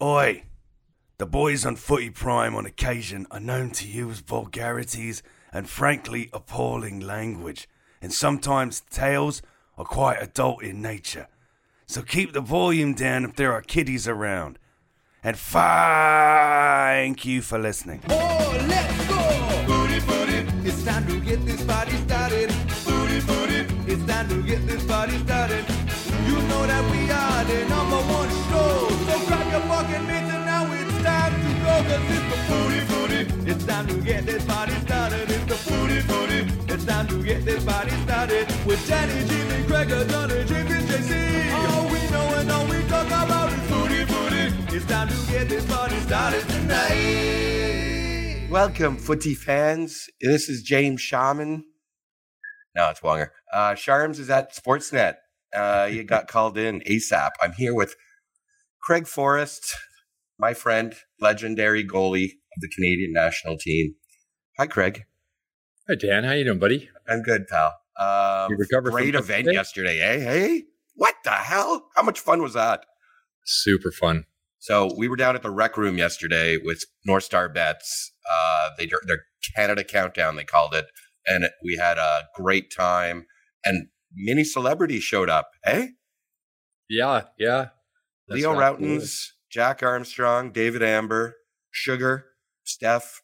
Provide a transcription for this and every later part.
Oi! The boys on Footy Prime on occasion are known to use vulgarities and frankly appalling language, and sometimes tales are quite adult in nature. So keep the volume down if there are kiddies around. And thank you for listening. Oh, let's go! Booty, booty. It's time to get this party started. Booty, booty. It's time to get this party started. You know that we are the number one grab your and now it's time to go. Cause it's the booty, booty. It's time to get this party started. It's the booty, booty. It's time to get this party started. With Danny, Jimmy, Gregor, Donna, Jake, and JC. All we know and all we talk about is booty, booty. It's time to get this party started tonight. Welcome, footy fans. This is James Sharman. No, it's Wonger. Uh, Sharms is at Sportsnet. Uh, you got called in ASAP. I'm here with Craig Forrest, my friend, legendary goalie of the Canadian national team. Hi, Craig. Hi Dan, how you doing, buddy? I'm good, pal. Um, You recovered great event yesterday? yesterday, eh? Hey, what the hell? How much fun was that? Super fun. So we were down at the rec room yesterday with North Star Bets. Uh, they their Canada Countdown they called it, and we had a great time. And many celebrities showed up. Hey, Yeah, yeah. That's Leo. Rautins, Jack Armstrong, David Amber, Sugar, Steph,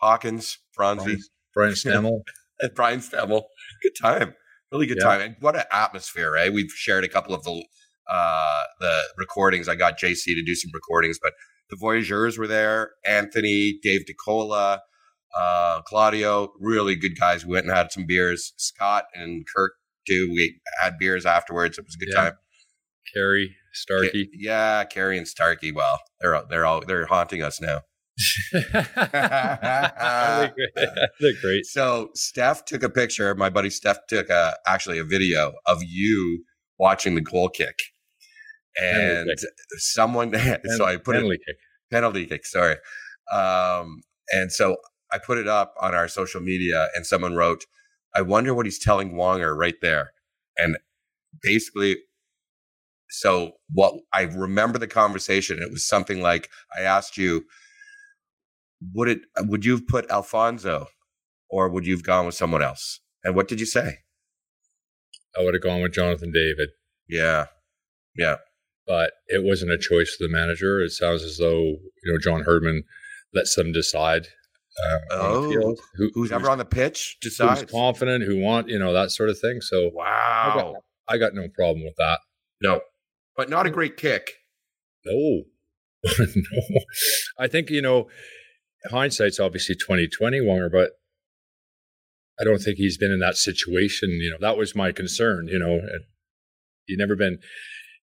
Hawkins, Franzi, Brian Stemmel. Brian Stemmel. Good time, really good Yeah. time. And what an atmosphere, right? We've shared a couple of the uh, the recordings. I got JC to do some recordings, but the Voyageurs were there. Anthony, Dave DeCola, uh, Claudio, really good guys. We went and had some beers. Scott and Kirk too. We had beers afterwards. It was a good Yeah. time. Carrie, Starkey. Yeah, Carrie and Starkey. Well, they're they're all they're haunting us now. They're great. They're great. So Steph took a picture. My buddy Steph took a actually a video of you watching the goal kick, and Penalty someone. so I put penalty it kick. penalty kick. Sorry, um, and so I put it up on our social media, and someone wrote, "I wonder what he's telling Wonger right there," and basically. So what I remember the conversation, it was something like I asked you, would it would you have put Alfonso or would you have gone with someone else? And what did you say? I would have gone with Jonathan David, Yeah. Yeah. but it wasn't a choice for the manager. It sounds as though you know John Herdman lets them decide. Uh, on Oh, the field. Who, Who's ever on the pitch decides. who's confident, who want you know that sort of thing. So I Wow. got, I got no problem with that. No. But not a great kick. No, no. I think you know, hindsight's obviously twenty twenty, Wonger, but I don't think he's been in that situation. You know, that was my concern. You know, he'd never been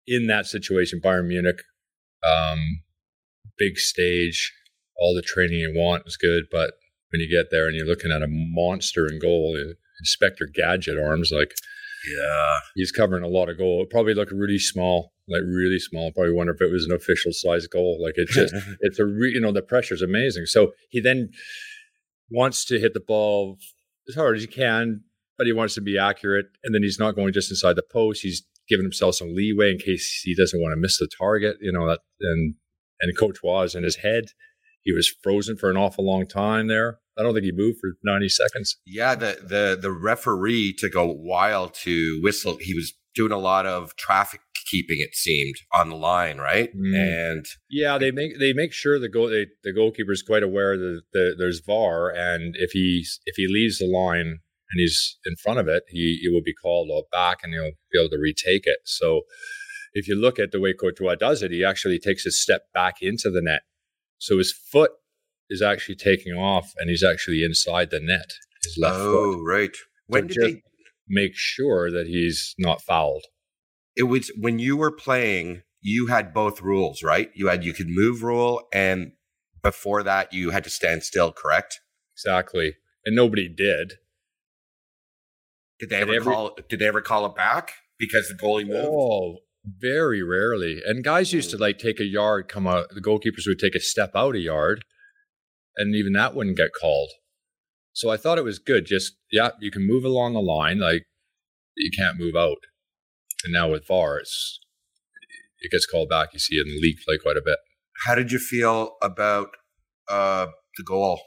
in that situation. Bayern Munich, um, big stage, all the training you want is good, but when you get there and you're looking at a monster in goal, Inspector Gadget arms, like Yeah. he's covering a lot of goal. It probably looked really small, like really small. Probably wonder if it was an official size goal. Like it just, it's a re, you know the pressure's amazing. So he then wants to hit the ball as hard as he can, but he wants to be accurate. And then he's not going just inside the post. He's giving himself some leeway in case he doesn't want to miss the target. You know that and and Coach was in his head. He was frozen for an awful long time there. I don't think he moved for 90 seconds. Yeah, the the the referee took a while to whistle. He was doing a lot of traffic keeping. It seemed on the line, right? Mm. And Yeah, they make they make sure the goal they, the goalkeeper is quite aware that the, there's VAR, and if he if he leaves the line and he's in front of it, he, he will be called back and he'll be able to retake it. So if you look at the way Courtois does it, he actually takes a step back into the net, so his foot is actually taking off and he's actually inside the net. His left oh, foot. right. When To did they? make sure that he's not fouled. It was when you were playing. You had both rules, right? You had you could move rule, and before that, you had to stand still. Correct? Exactly. And nobody did. Did they ever every- call? Did they ever call it back because the goalie moved? Oh, very rarely. And guys used to like take a yard, come out. The goalkeepers would take a step out a yard, and even that wouldn't get called. So I thought it was good. Just yeah, you can move along the line, like you can't move out. And now with VAR, it's it gets called back. You see it in the league play quite a bit. How did you feel about uh, the goal,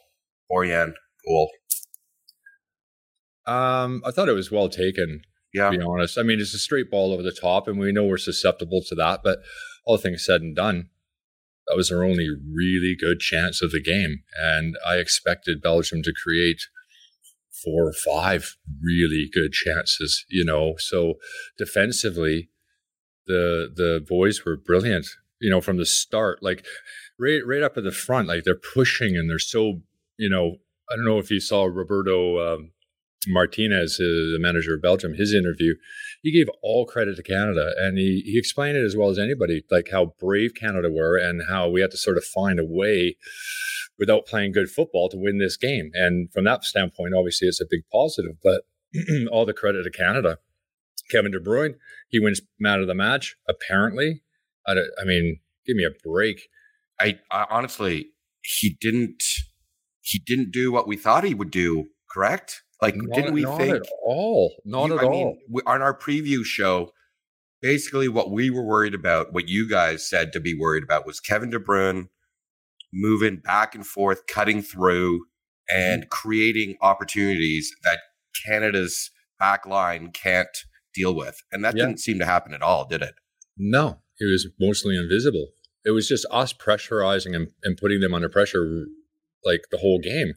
Borjan goal? Um, I thought it was well taken. Yeah, to be honest. I mean, it's a straight ball over the top, and we know we're susceptible to that. But all things said and done, that was our only really good chance of the game. And I expected Belgium to create four or five really good chances, you know. So defensively, the the boys were brilliant, you know, from the start. Like right right up at the front, like they're pushing and they're so, you know, I don't know if you saw Roberto um, Martinez, uh, the manager of Belgium, his interview, he gave all credit to Canada, and he he explained it as well as anybody, like how brave Canada were and how we had to sort of find a way without playing good football to win this game. And from that standpoint, obviously, it's a big positive. But all the credit to Canada. Kevin De Bruyne, he wins man of the match. Apparently, I, I mean, give me a break. I, I honestly, he didn't. He didn't do what we thought he would do. Correct? Like, Not- didn't we not think? at all? Not you- at I all. mean, we, on our preview show, basically what we were worried about, what you guys said to be worried about, was Kevin De Bruyne moving back and forth, cutting through, and Mm-hmm. creating opportunities that Canada's back line can't deal with. And that Yeah. didn't seem to happen at all, did it? No, it was mostly invisible. It was just us pressurizing and, and putting them under pressure like the whole game.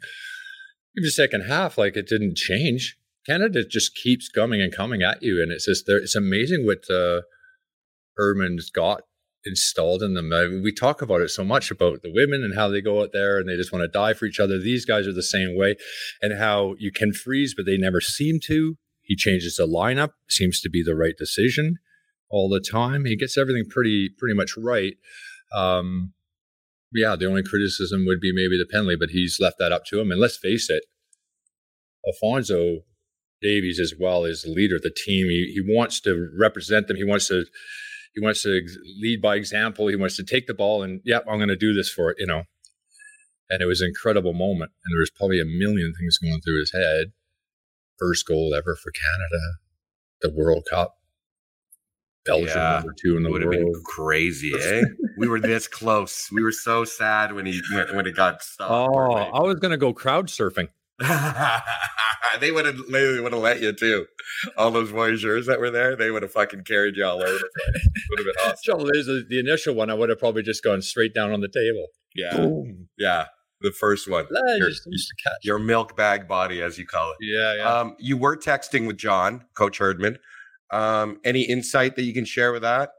In the second half, like it didn't change. Canada just keeps coming and coming at you, and it's just there. It's amazing what uh, Herdman's got installed in them. I mean, we talk about it so much about the women and how they go out there and they just want to die for each other. These guys are the same way, and how you can freeze, but they never seem to. He changes the lineup, seems to be the right decision all the time. He gets everything pretty pretty much right. Um, yeah, the only criticism would be maybe the penalty, but he's left that up to him. And let's face it, Alfonso Davies as well is the leader of the team. He he wants to represent them. He wants to he wants to lead by example. He wants to take the ball and yep, I'm going to do this for it. You know. And it was an incredible moment. And there was probably a million things going through his head. First goal ever for Canada, the World Cup. Belgium Yeah, number two in the would have been crazy, eh? we were this close. We were so sad when he when, when it got stopped. Oh, weren't? I was going to go crowd surfing. they would have they would have let you too. All those voyageurs that were there, they would have fucking carried you all over the place. Would have been awesome. Trouble is, the initial one, I would have probably just gone straight down on the table. Yeah, Boom. yeah. The first one, your, just used to catch. your milk bag body, as you call it. Yeah, yeah. Um, you were texting with John, Coach Herdman. Um, any insight that you can share with that?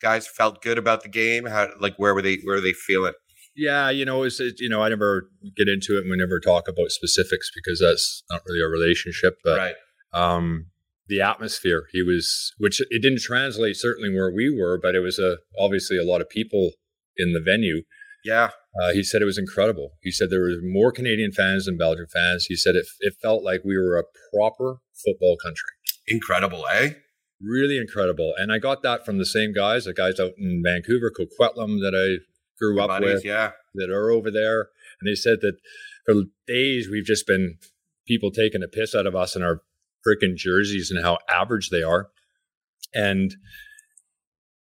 Guys felt good about the game. How like where were they? Where were they feeling? yeah, you know, it's, it, you know, I never get into it and we never talk about specifics because that's not really a relationship. But right. um, the atmosphere, he was, which it didn't translate certainly where we were, but it was a obviously a lot of people in the venue. Yeah. Uh, he said it was incredible. He said there were more Canadian fans than Belgian fans. He said it, it felt like we were a proper football country. Incredible, eh? Really incredible. And I got that from the same guys, the guys out in Vancouver, Coquitlam, that I grew up Buddies, with, yeah. that are over there. And they said that for days we've just been people taking a piss out of us in our freaking jerseys and how average they are. And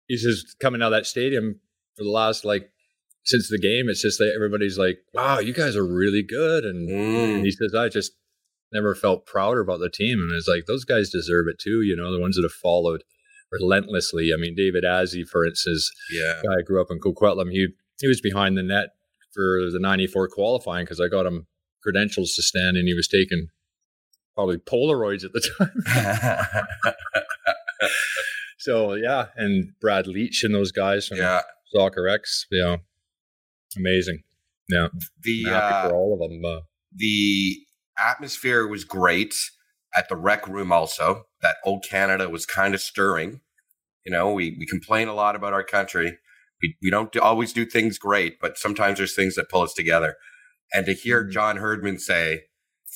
he says, coming out of that stadium for the last like since the game, it's just that everybody's like, "Wow, you guys are really good." And, Mm. and he says, "I just never felt prouder about the team." And it's like those guys deserve it too. You know, the ones that have followed relentlessly. I mean, David Azzi, for instance, Yeah. guy grew up in Coquitlam. He he was behind the net for the '94 qualifying because I got him credentials to stand, and he was taking probably Polaroids at the time. so yeah, and Brad Leach and those guys from yeah. Soccer X, you know, amazing. Yeah, The happy uh, for all of them. Uh, the atmosphere was great at the rec room also. That old canada was kind of stirring. You know we, we complain a lot about our country. We, we don't do, always do things great but sometimes there's things that pull us together. And to hear john herdman say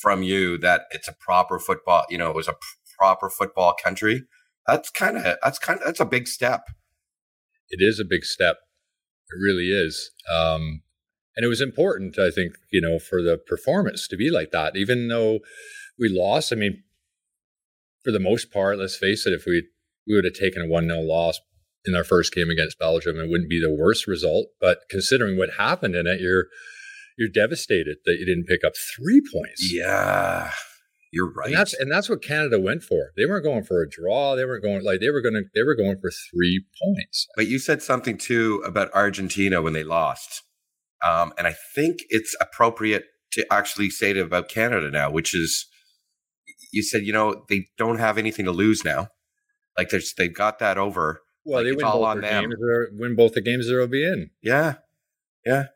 from you that it's a proper football you know it was a proper football country that's kind of that's kind of that's a big step. It is a big step. It really is. Um, and it was important, I think, you know, for the performance to be like that, even though we lost. I mean, for the most part, let's face it, if we we would have taken a 1 0 loss in our first game against Belgium, it wouldn't be the worst result. But considering what happened in it, you're you're devastated that you didn't pick up three points. yeah you're right And that's and that's what Canada went for. They weren't going for a draw. They weren't going like they were going they were going for three points. But you said something too about Argentina when they lost. Um, and I think it's appropriate to actually say it about Canada now, which is you said, you know, they don't have anything to lose now. Like there's they've got that over. Well, Like, they win both games. they're- Win both the games they'll be in. Yeah. Yeah,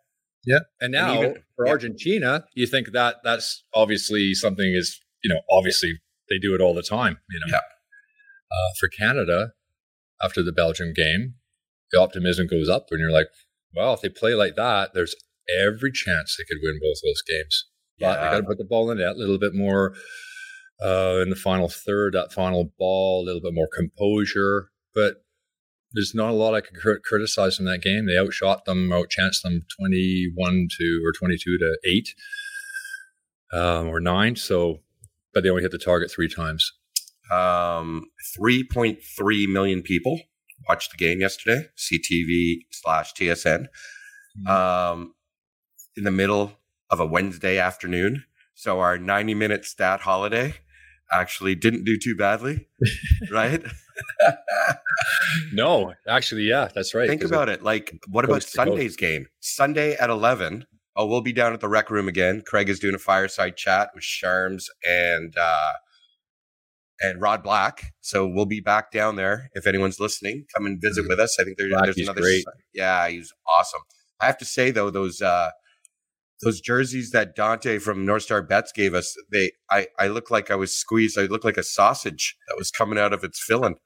Yeah. and now even- for yeah. Argentina, you think that that's obviously something is you know obviously they do it all the time. You know, Yeah. uh, for Canada, after the Belgium game, the optimism goes up, and you're like, well, if they play like that, there's every chance they could win both those games. But they got to put the ball in the net a little bit more uh, in the final third, that final ball, a little bit more composure. But there's not a lot I could crit- criticize from that game. They outshot them, outchanced them 21 to or 22 to 8 um, or 9. So, but they only hit the target three times. Um, 3.3 million people watched the game yesterday, CTV slash TSN, um, in the middle of a Wednesday afternoon. So our 90 minute stat holiday actually didn't do too badly, right? No, actually, yeah, that's right. Think about it. Like, what about. Sunday's game? Sunday at 11. Oh, we'll be down at the rec room again. Craig is doing a fireside chat with Sharms and uh, and Rod Black. So we'll be back down there. If anyone's listening, come and visit with us. I think there, there's another. great. Yeah, he's awesome. I have to say though, those uh, those jerseys that Dante from North Star Bets gave us, they I I look like I was squeezed. I look like a sausage that was coming out of its filling.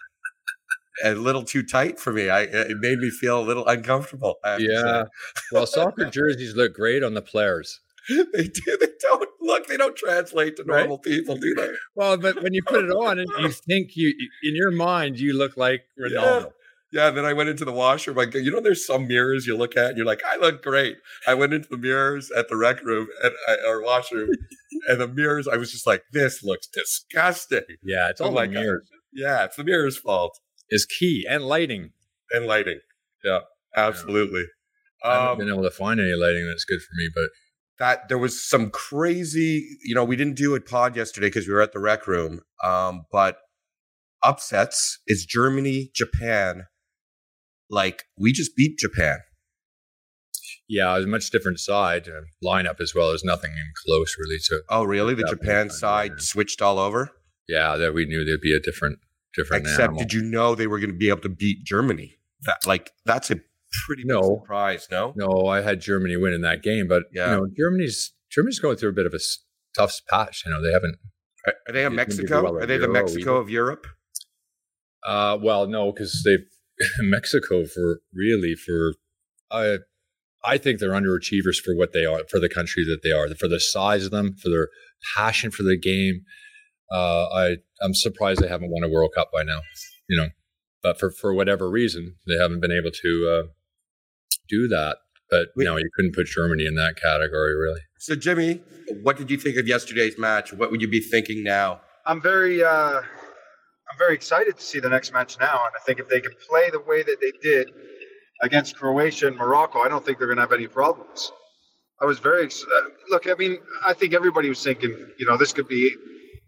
A little too tight for me. I it made me feel a little uncomfortable. I have to say. Yeah. Well, soccer jerseys look great on the players. they do. They don't look. They don't translate to Right. normal people, do they? Well, but when you put it on and you think you, in your mind, you look like Ronaldo. Yeah. Then I went into the washroom. I go, you know, there's some mirrors you look at and you're like, I look great. I went into the mirrors at the rec room and I, or washroom, and the mirrors. I was just like, this looks disgusting. Yeah, it's all the God. mirrors Yeah, it's the mirror's fault is key and lighting. and lighting. Yeah, absolutely. I haven't Um, been able to find any lighting that's good for me, but that there was some crazy you know we didn't do a pod yesterday because we were at the rec room um but upsets is germany japan like we just beat japan yeah, it was a much different side uh, lineup as well. There's nothing in close really to. oh really the japan side yeah. switched all over Yeah, that we knew there'd be a different, different. except animal. did you know they were going to be able to beat germany that like that's a pretty No. surprise no No, I had Germany winning that game, but Yeah. you know, Germany's Germany's going through a bit of a tough patch. You know, they haven't. are, are they a mexico well are they the mexico of europe Uh, well, no, because they've Mexico for really for. I I think they're underachievers for what they are for the country that they are for the size of them for their passion for the game. Uh, I I'm surprised they haven't won a World Cup by now. You know, but for for whatever reason they haven't been able to uh, do that. But Wait. no, you couldn't put Germany in that category, really. so jimmy what did you think of yesterday's match what would you be thinking now I'm very uh, I'm very excited to see the next match now, and I think if they can play the way that they did against Croatia and Morocco, I don't think they're going to have any problems. I was very ex- uh, look. I mean, I think everybody was thinking, you know, this could be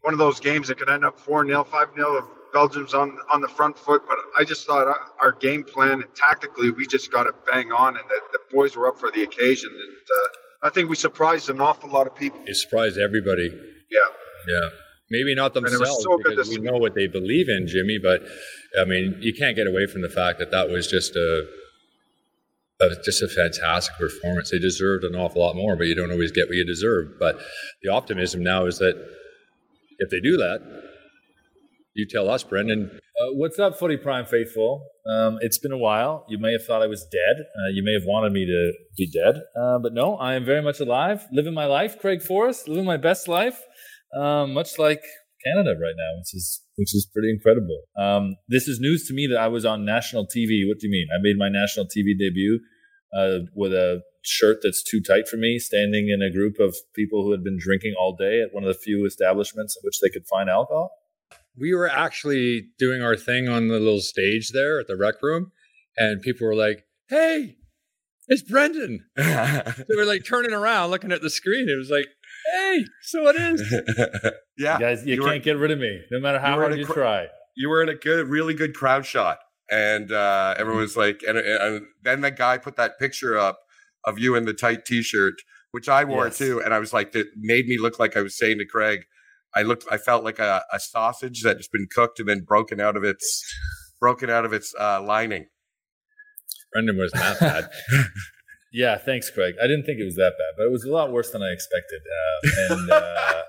one of those games that could end up four 0 five 0 Belgium's on on the front foot, but I just thought our, our game plan and tactically we just got to bang on, and the, the boys were up for the occasion, and uh, I think we surprised an awful lot of people. It surprised everybody. Yeah. Yeah. Maybe not themselves so because we know what they believe in, Jimmy. But I mean, you can't get away from the fact that that was just a, a just a fantastic performance. They deserved an awful lot more, but you don't always get what you deserve. But the optimism now is that if they do that, you tell us, Brendan. Uh, what's up, Footy Prime faithful? Um, it's been a while. You may have thought I was dead. Uh, you may have wanted me to be dead, uh, but no, I am very much alive, living my life. Craig Forrest, living my best life, um, much like Canada right now, which is which is pretty incredible. Um, this is news to me that I was on national TV. What do you mean? I made my national TV debut uh, with a shirt that's too tight for me, standing in a group of people who had been drinking all day at one of the few establishments at which they could find alcohol. We were actually doing our thing on the little stage there at the rec room, and people were like, "Hey, it's Brendan." they were like turning around, looking at the screen. It was like, "Hey, so it is." yeah, You guys, you, you can't were- get rid of me, no matter how were hard you cr- try. you were in a good, really good crowd shot, and uh, everyone was like, and, and then the guy put that picture up of you in the tight T-shirt, which I wore Yes. too, and I was like, that made me look like I was saying to Craig, I looked, I felt like a, a sausage that's been cooked and then broken out of its, broken out of its uh, lining. Brendan was not bad. Yeah, thanks, Craig. I didn't think it was that bad, but it was a lot worse than I expected. Uh, and uh,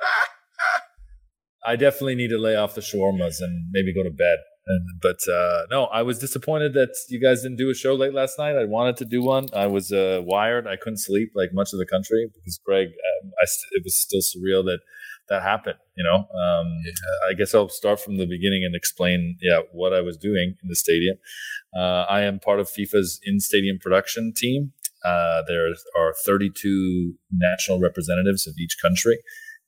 I definitely need to lay off the shawarmas and maybe go to bed. And, but uh, no, I was disappointed that you guys didn't do a show late last night. I wanted to do one. I was uh, wired. I couldn't sleep like much of the country because Craig. Um, I st- it was still surreal that that happened. You know, um, I guess I'll start from the beginning and explain, yeah, what I was doing in the stadium. Uh, I am part of FIFA's in-stadium production team. Uh, there are 32 national representatives of each country,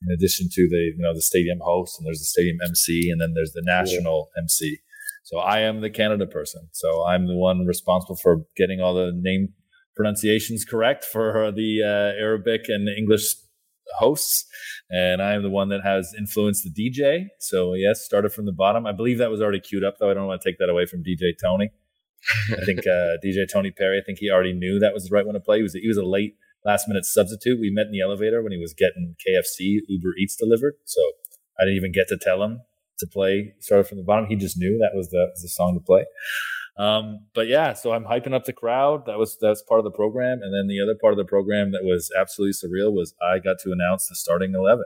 in addition to the you know the stadium host, and there's the stadium MC, and then there's the national MC. So I am the Canada person. So I'm the one responsible for getting all the name pronunciations correct for the uh, Arabic and English hosts, and I am the one that has influenced the DJ. So yes, started from the bottom. I believe that was already queued up, though. I don't want to take that away from DJ Tony. I think uh, DJ Tony Perry. I think he already knew that was the right one to play. He was he was a late last minute substitute. We met in the elevator when he was getting KFC Uber Eats delivered. So I didn't even get to tell him to play started from the bottom. He just knew that was the, was the song to play. Um, but yeah, so I'm hyping up the crowd. That was that's part of the program, and then the other part of the program that was absolutely surreal was I got to announce the starting eleven.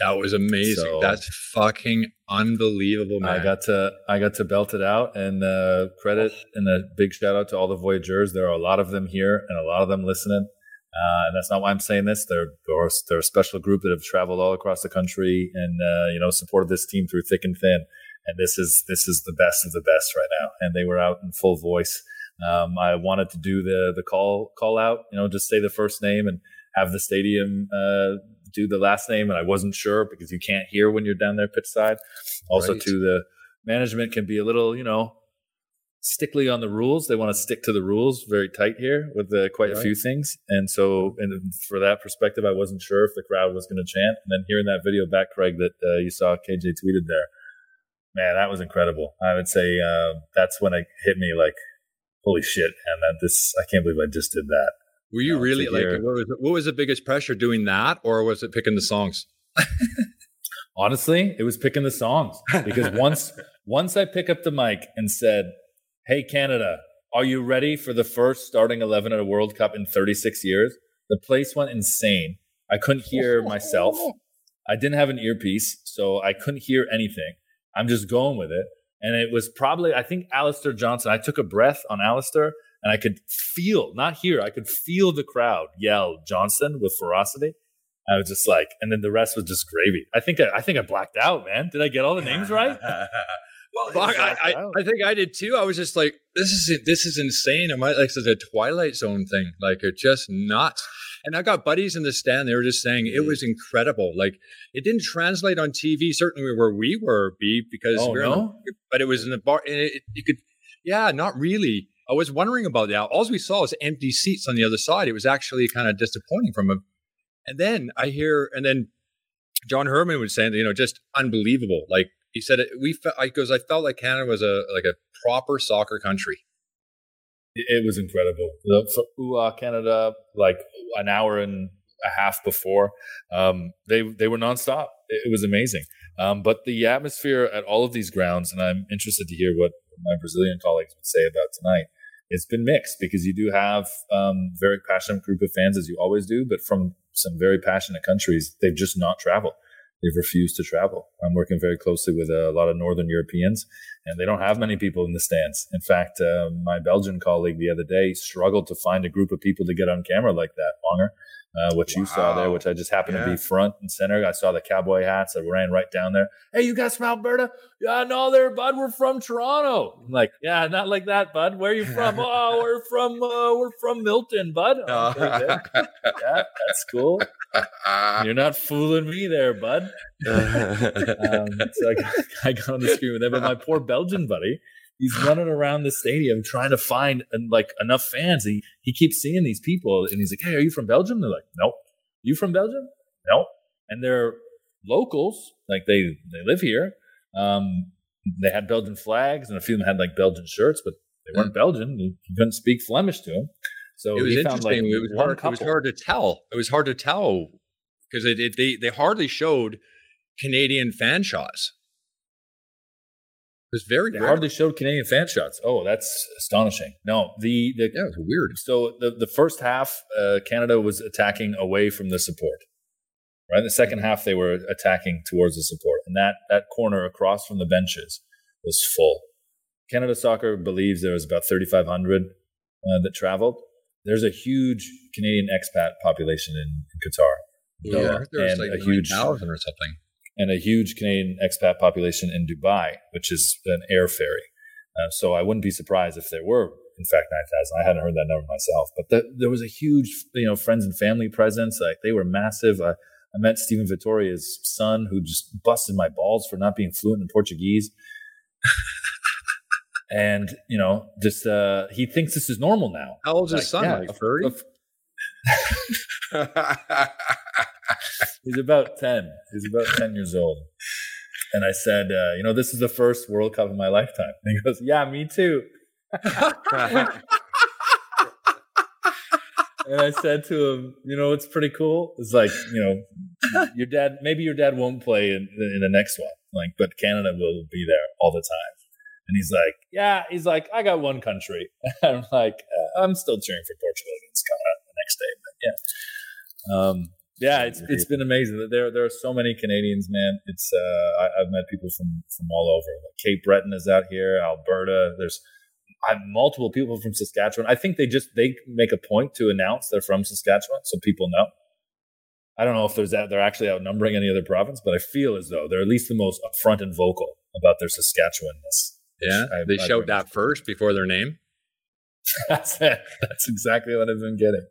That was amazing. So- That's fucking unbelievable, man. I got to I got to belt it out and uh, credit and a big shout out to all the Voyageurs. There are a lot of them here and a lot of them listening. Uh, and that's not why I'm saying this. They're they're, they're a special group that have traveled all across the country and uh, you know supported this team through thick and thin. And this is this is the best of the best right now. And they were out in full voice. Um, I wanted to do the the call call out. You know, just say the first name and have the stadium uh, do the last name. And I wasn't sure because you can't hear when you're down there pitch side. Also, Right. to the management can be a little, you know, stickly on the rules. They want to stick to the rules very tight here with uh, quite a few things. And so, and for that perspective, I wasn't sure if the crowd was going to chant. And then hearing that video back, Craig, that uh, you saw KJ tweeted there, man, that was incredible. I would say uh, that's when it hit me like, holy shit, and that this, I can't believe I just did that. Were you really like what was, what was the biggest pressure doing that, or was it picking the songs? Honestly, it was picking the songs because once once I pick up the mic and said, "Hey Canada, are you ready for the first starting 11 at a World Cup in 36 years?" The place went insane. I couldn't hear myself. I didn't have an earpiece, so I couldn't hear anything. I'm just going with it. And it was probably, I think, Alistair Johnston. I took a breath on Alistair and I could feel, not hear, I could feel the crowd yell Johnston with ferocity. I was just like, and then the rest was just gravy. I think I, I think I blacked out, man. Did I get all the names right? Well, I, I, I think I did too. I was just like, this is this is insane. Am I like it's a Twilight Zone thing? Like it's just nuts. And I got buddies in the stand. They were just saying it was mm. incredible. Like it didn't translate on TV, certainly where we were, B, because Oh, we were in the- no? but it was in the bar. And it, you could, yeah, not really. I was wondering about that. All we saw was empty seats on the other side. It was actually kind of disappointing from him. And then I hear, and then John Herdman was saying, you know, just unbelievable. Like He said it, we. Fe- I goes. I felt like Canada was a like a proper soccer country. It, was incredible. The, for UA Canada, like an hour and a half before, um, they they were nonstop. It, it was amazing. Um, but the atmosphere at all of these grounds, and I'm interested to hear what my Brazilian colleagues would say about tonight. It's been mixed because you do have um, very passionate group of fans as you always do, but from some very passionate countries, they've just not traveled. They've refused to travel. I'm working very closely with a lot of Northern Europeans, and they don't have many people in the stands. In fact, uh, my Belgian colleague the other day struggled to find a group of people to get on camera like that, Wonger uh, which you saw there, which I just happened to be front and center. I saw the cowboy hats. I ran right down there. Hey, you guys from Alberta? Yeah, no, there, bud. We're from Toronto. I'm like, yeah, not like that, bud. Where are you from? oh, we're from uh, we're from Milton, bud. Good. yeah, that's cool. You're not fooling me there, bud. Um, so I got, I got on the screen with him, but my poor Belgian buddy, he's running around the stadium trying to find uh, like enough fans. He he keeps seeing these people, and he's like, "Hey, are you from Belgium?" They're like, "Nope." You from Belgium? No. And they're locals, like they they live here. Um, they had Belgian flags, and a few of them had like Belgian shirts, but they weren't Belgian. You, couldn't speak Flemish to them. So it was he found, like, interesting. it was hard. It was hard to tell. It was hard to tell because it, it, they they hardly showed Canadian fan shots. Was very They rare. hardly showed Canadian fan shots. Oh, that's astonishing. No, the the yeah, it was weird. So the the first half, uh, Canada was attacking away from the support. Right, the second half they were attacking towards the support, and that that corner across from the benches was full. Canada Soccer believes there was about thirty five hundred uh, that traveled. There's a huge Canadian expat population in, in Qatar. Yeah, there was and like a huge 9,000 or something. And a huge Canadian expat population in Dubai, which is an air ferry. Uh, so I wouldn't be surprised if there were, in fact, 9,000. I hadn't heard that number myself, but the, there was a huge, you know, friends and family presence. Like they were massive. I, I met Steven Vitória's son, who just busted my balls for not being fluent in Portuguese. and you know, just uh, he thinks this is normal now. How old's his Like, son? yeah, like 30? He's about 10. He's about 10 years old. And I said, uh, you know, this is the first World Cup of my lifetime. And he goes, yeah, me too. And I said to him, you know, it's pretty cool. It's like, you know, your dad, maybe your dad won't play in, in the next one, like, but Canada will be there all the time. And he's like, yeah, he's like, I got one country. I'm like, uh, I'm still cheering for Portugal against Canada the next day. But yeah. Um, yeah, it's it's been amazing. There there are so many Canadians, man. It's uh, I, I've met people from from all over. Like Cape Breton is out here, Alberta. There's I have multiple people from Saskatchewan. I think they just they make a point to announce they're from Saskatchewan, so people know. I don't know if there's that they're actually outnumbering any other province, but I feel as though they're at least the most upfront and vocal about their Saskatchewanness. Yeah, I- they I showed that first before their name. That's it. That's exactly what I've been getting.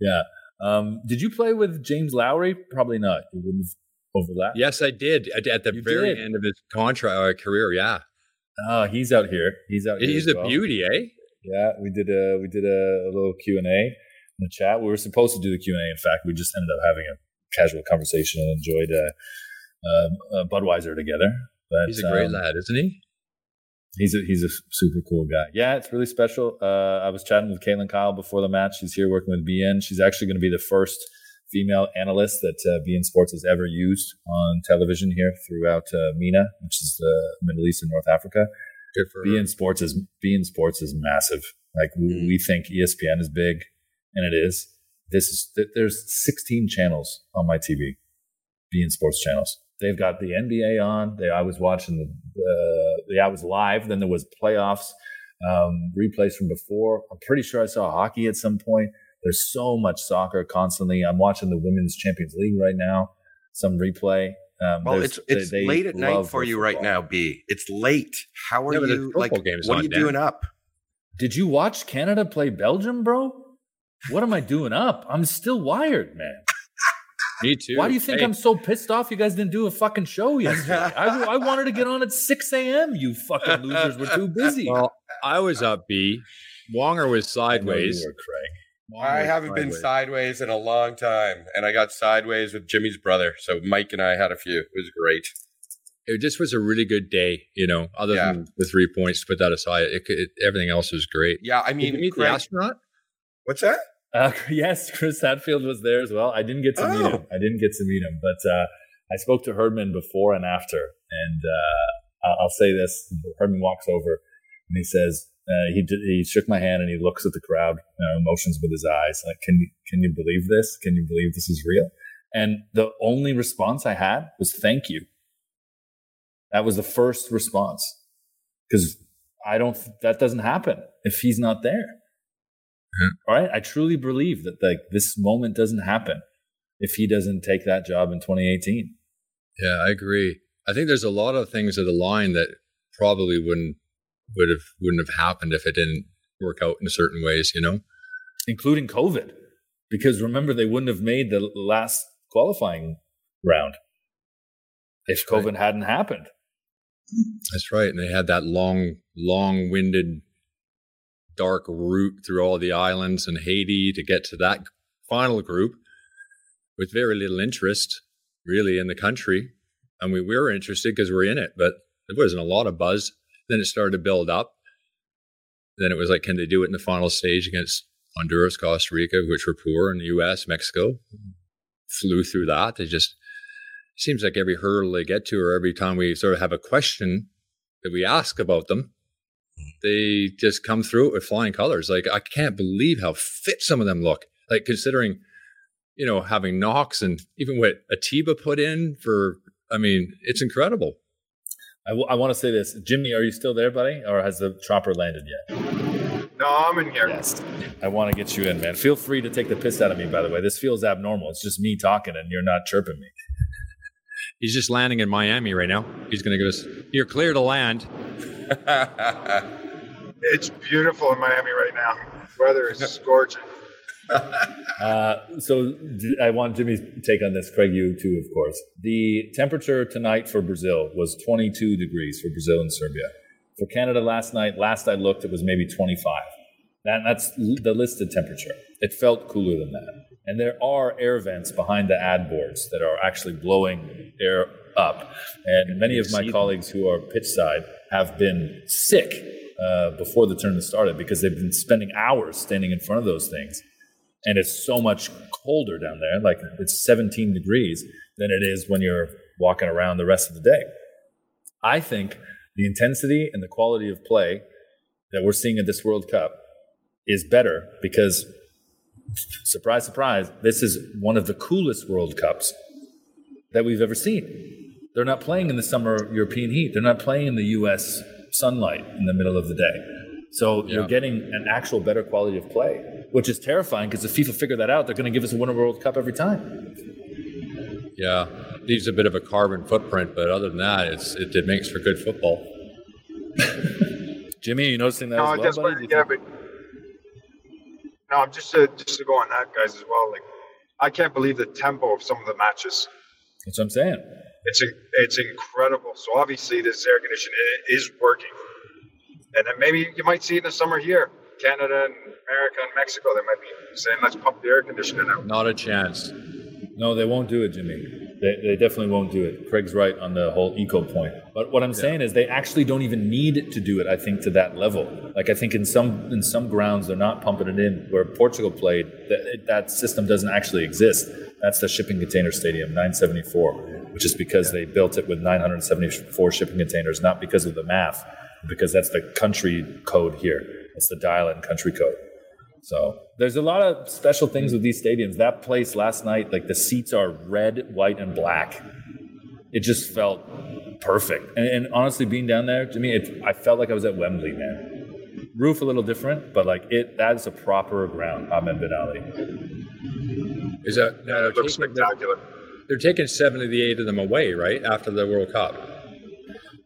Yeah. Um, did you play with James Lowry? Probably not. You wouldn't have overlapped. Yes, I did at, at the You very did. end of his contract uh, career. Yeah, Oh, he's out here. He's out here. he's a well. beauty, eh? Yeah, we did a we did a, a little Q and A in the chat. We were supposed to do the Q and A. In fact, we just ended up having a casual conversation and enjoyed uh, uh, uh, Budweiser together. But He's a great um, lad, isn't he? He's a he's a super cool guy. Yeah, it's really special. Uh, I was chatting with Kaylyn Kyle before the match. She's here working with beIN. She's actually going to be the first female analyst that uh, beIN Sports has ever used on television here throughout uh, MENA, which is the Middle East and North Africa. Good for her. beIN Sports is beIN Sports is massive. Like we, Mm. we think ESPN is big, and it is. This is th- there's 16 channels on my TV, beIN Sports channels. They've got the NBA on. They, I was watching the, yeah, I was live. Then there was playoffs, um, replays from before. I'm pretty sure I saw hockey at some point. There's so much soccer constantly. I'm watching the Women's Champions League right now. Some replay. Um, Well, it's it's they- they late at night for their you right now, B. It's late. How are Yeah, you football like? game's What are you Dan. doing up? Did you watch Canada play Belgium, bro? What am I doing up? I'm still wired, man. Me too. Why do you think Hey, I'm so pissed off you guys didn't do a fucking show yesterday? I, I wanted to get on at 6 a.m. You fucking losers were too busy. Well, I was up B. Wonger was I sideways. were, Craig. Wonger I haven't been sideways in a long time, and I got sideways with Jimmy's brother. So Mike and I had a few. It was great. it just was a really good day, you know, other Yeah. than the three points to put that aside. It, it, everything else was great. Yeah, I Did you mean, meet Craig- the astronaut? what's that? Uh, yes, Chris Hadfield was there as well. I didn't get to meet Oh. him. I didn't get to meet him, but uh, I spoke to Herdman before and after, and uh, I'll- say this: Herdman walks over and he says, uh, he did, he shook my hand and he looks at the crowd, motions with his eyes, like, "Can can you believe this? Can you believe this is real?" And the only response I had was, "Thank you." That was the first response because I don't. That doesn't happen if he's not there. All right. I truly believe that like this moment doesn't happen if he doesn't take that job in 2018. Yeah, I agree. I think there's a lot of things that align that probably wouldn't would have wouldn't have happened if it didn't work out in certain ways. You know. including COVID, because remember they wouldn't have made the last qualifying round if Right. COVID hadn't happened. That's right. And they had that long, long winded, dark route through all the islands and Haiti to get to that final group with very little interest, really, in the country. And we were interested because we're in it, but there wasn't a lot of buzz. Then it started to build up. Then it was like, can they do it in the final stage against Honduras, Costa Rica, which were poor, and the US, Mexico? Flew through that. They just, seems like every hurdle they get to, or every time we sort of have a question that we ask about them, they just come through it with flying colors. Like I can't believe how fit some of them look. Like considering, you know, having Knox and even what Atiba put in for. I mean, it's incredible. I, w- I want to say this, Jimmy. Are you still there, buddy, or has the chopper landed yet? No, I'm in here. Yes. I want to get you in, man. Feel free to take the piss out of me. By the way, this feels abnormal. It's just me talking, and you're not chirping me. He's just landing in Miami right now. He's going to give us. You're clear to land. It's beautiful in Miami right now. Weather is scorching. Uh, so I want Jimmy's take on this. Craig, you too, of course. The temperature tonight for Brazil was 22 degrees for Brazil and Serbia. For Canada last night, last I looked, it was maybe 25. That, that's the listed temperature. It felt cooler than that. And there are air vents behind the ad boards that are actually blowing air up. And many of my colleagues who are pitch side have been sick uh, before the tournament started because they've been spending hours standing in front of those things and it's so much colder down there like it's 17 degrees than it is when you're walking around the rest of the day i think the intensity and the quality of play that we're seeing at this world cup is better because surprise surprise this is one of the coolest world cups that we've ever seen they're not playing in the summer european heat they're not playing in the us sunlight in the middle of the day so you're getting an actual better quality of play, which is terrifying because if FIFA figure that out, they're going to give us a winner World Cup every time. Yeah, leaves a bit of a carbon footprint, but other than that, it's it, it makes for good football. Jimmy, are you noticing that No, as I well, buddy? but, yeah, but no, I'm just to, just to go on that, guys, as well. Like, I can't believe the tempo of some of the matches. That's what I'm saying. It's a, it's incredible. So obviously, this air conditioning is working, and then maybe you might see it in the summer here, Canada and America and Mexico. They might be saying, "Let's pump the air conditioning out." Not a chance. No, they won't do it, Jimmy. They, they definitely won't do it. Craig's right on the whole eco point. But what I'm saying is they actually don't even need to do it, I think, to that level. Like I think in some in some grounds they're not pumping it in. Where Portugal played, that, that system doesn't actually exist. That's the shipping container stadium, 974, which is because they built it with 974 shipping containers, not because of the math, because that's the country code here. That's the dial-in country code. So there's a lot of special things with these stadiums. That place last night, like the seats are red, white, and black. It just felt perfect. And, and honestly, being down there, to me, it, I felt like I was at Wembley, man. Roof a little different, but like it, that is a proper ground. Ahmed Ben Ali. Is that now Yeah, they're, it looks taking, they're, spectacular. they're taking seven of the eight of them away, right after the World Cup.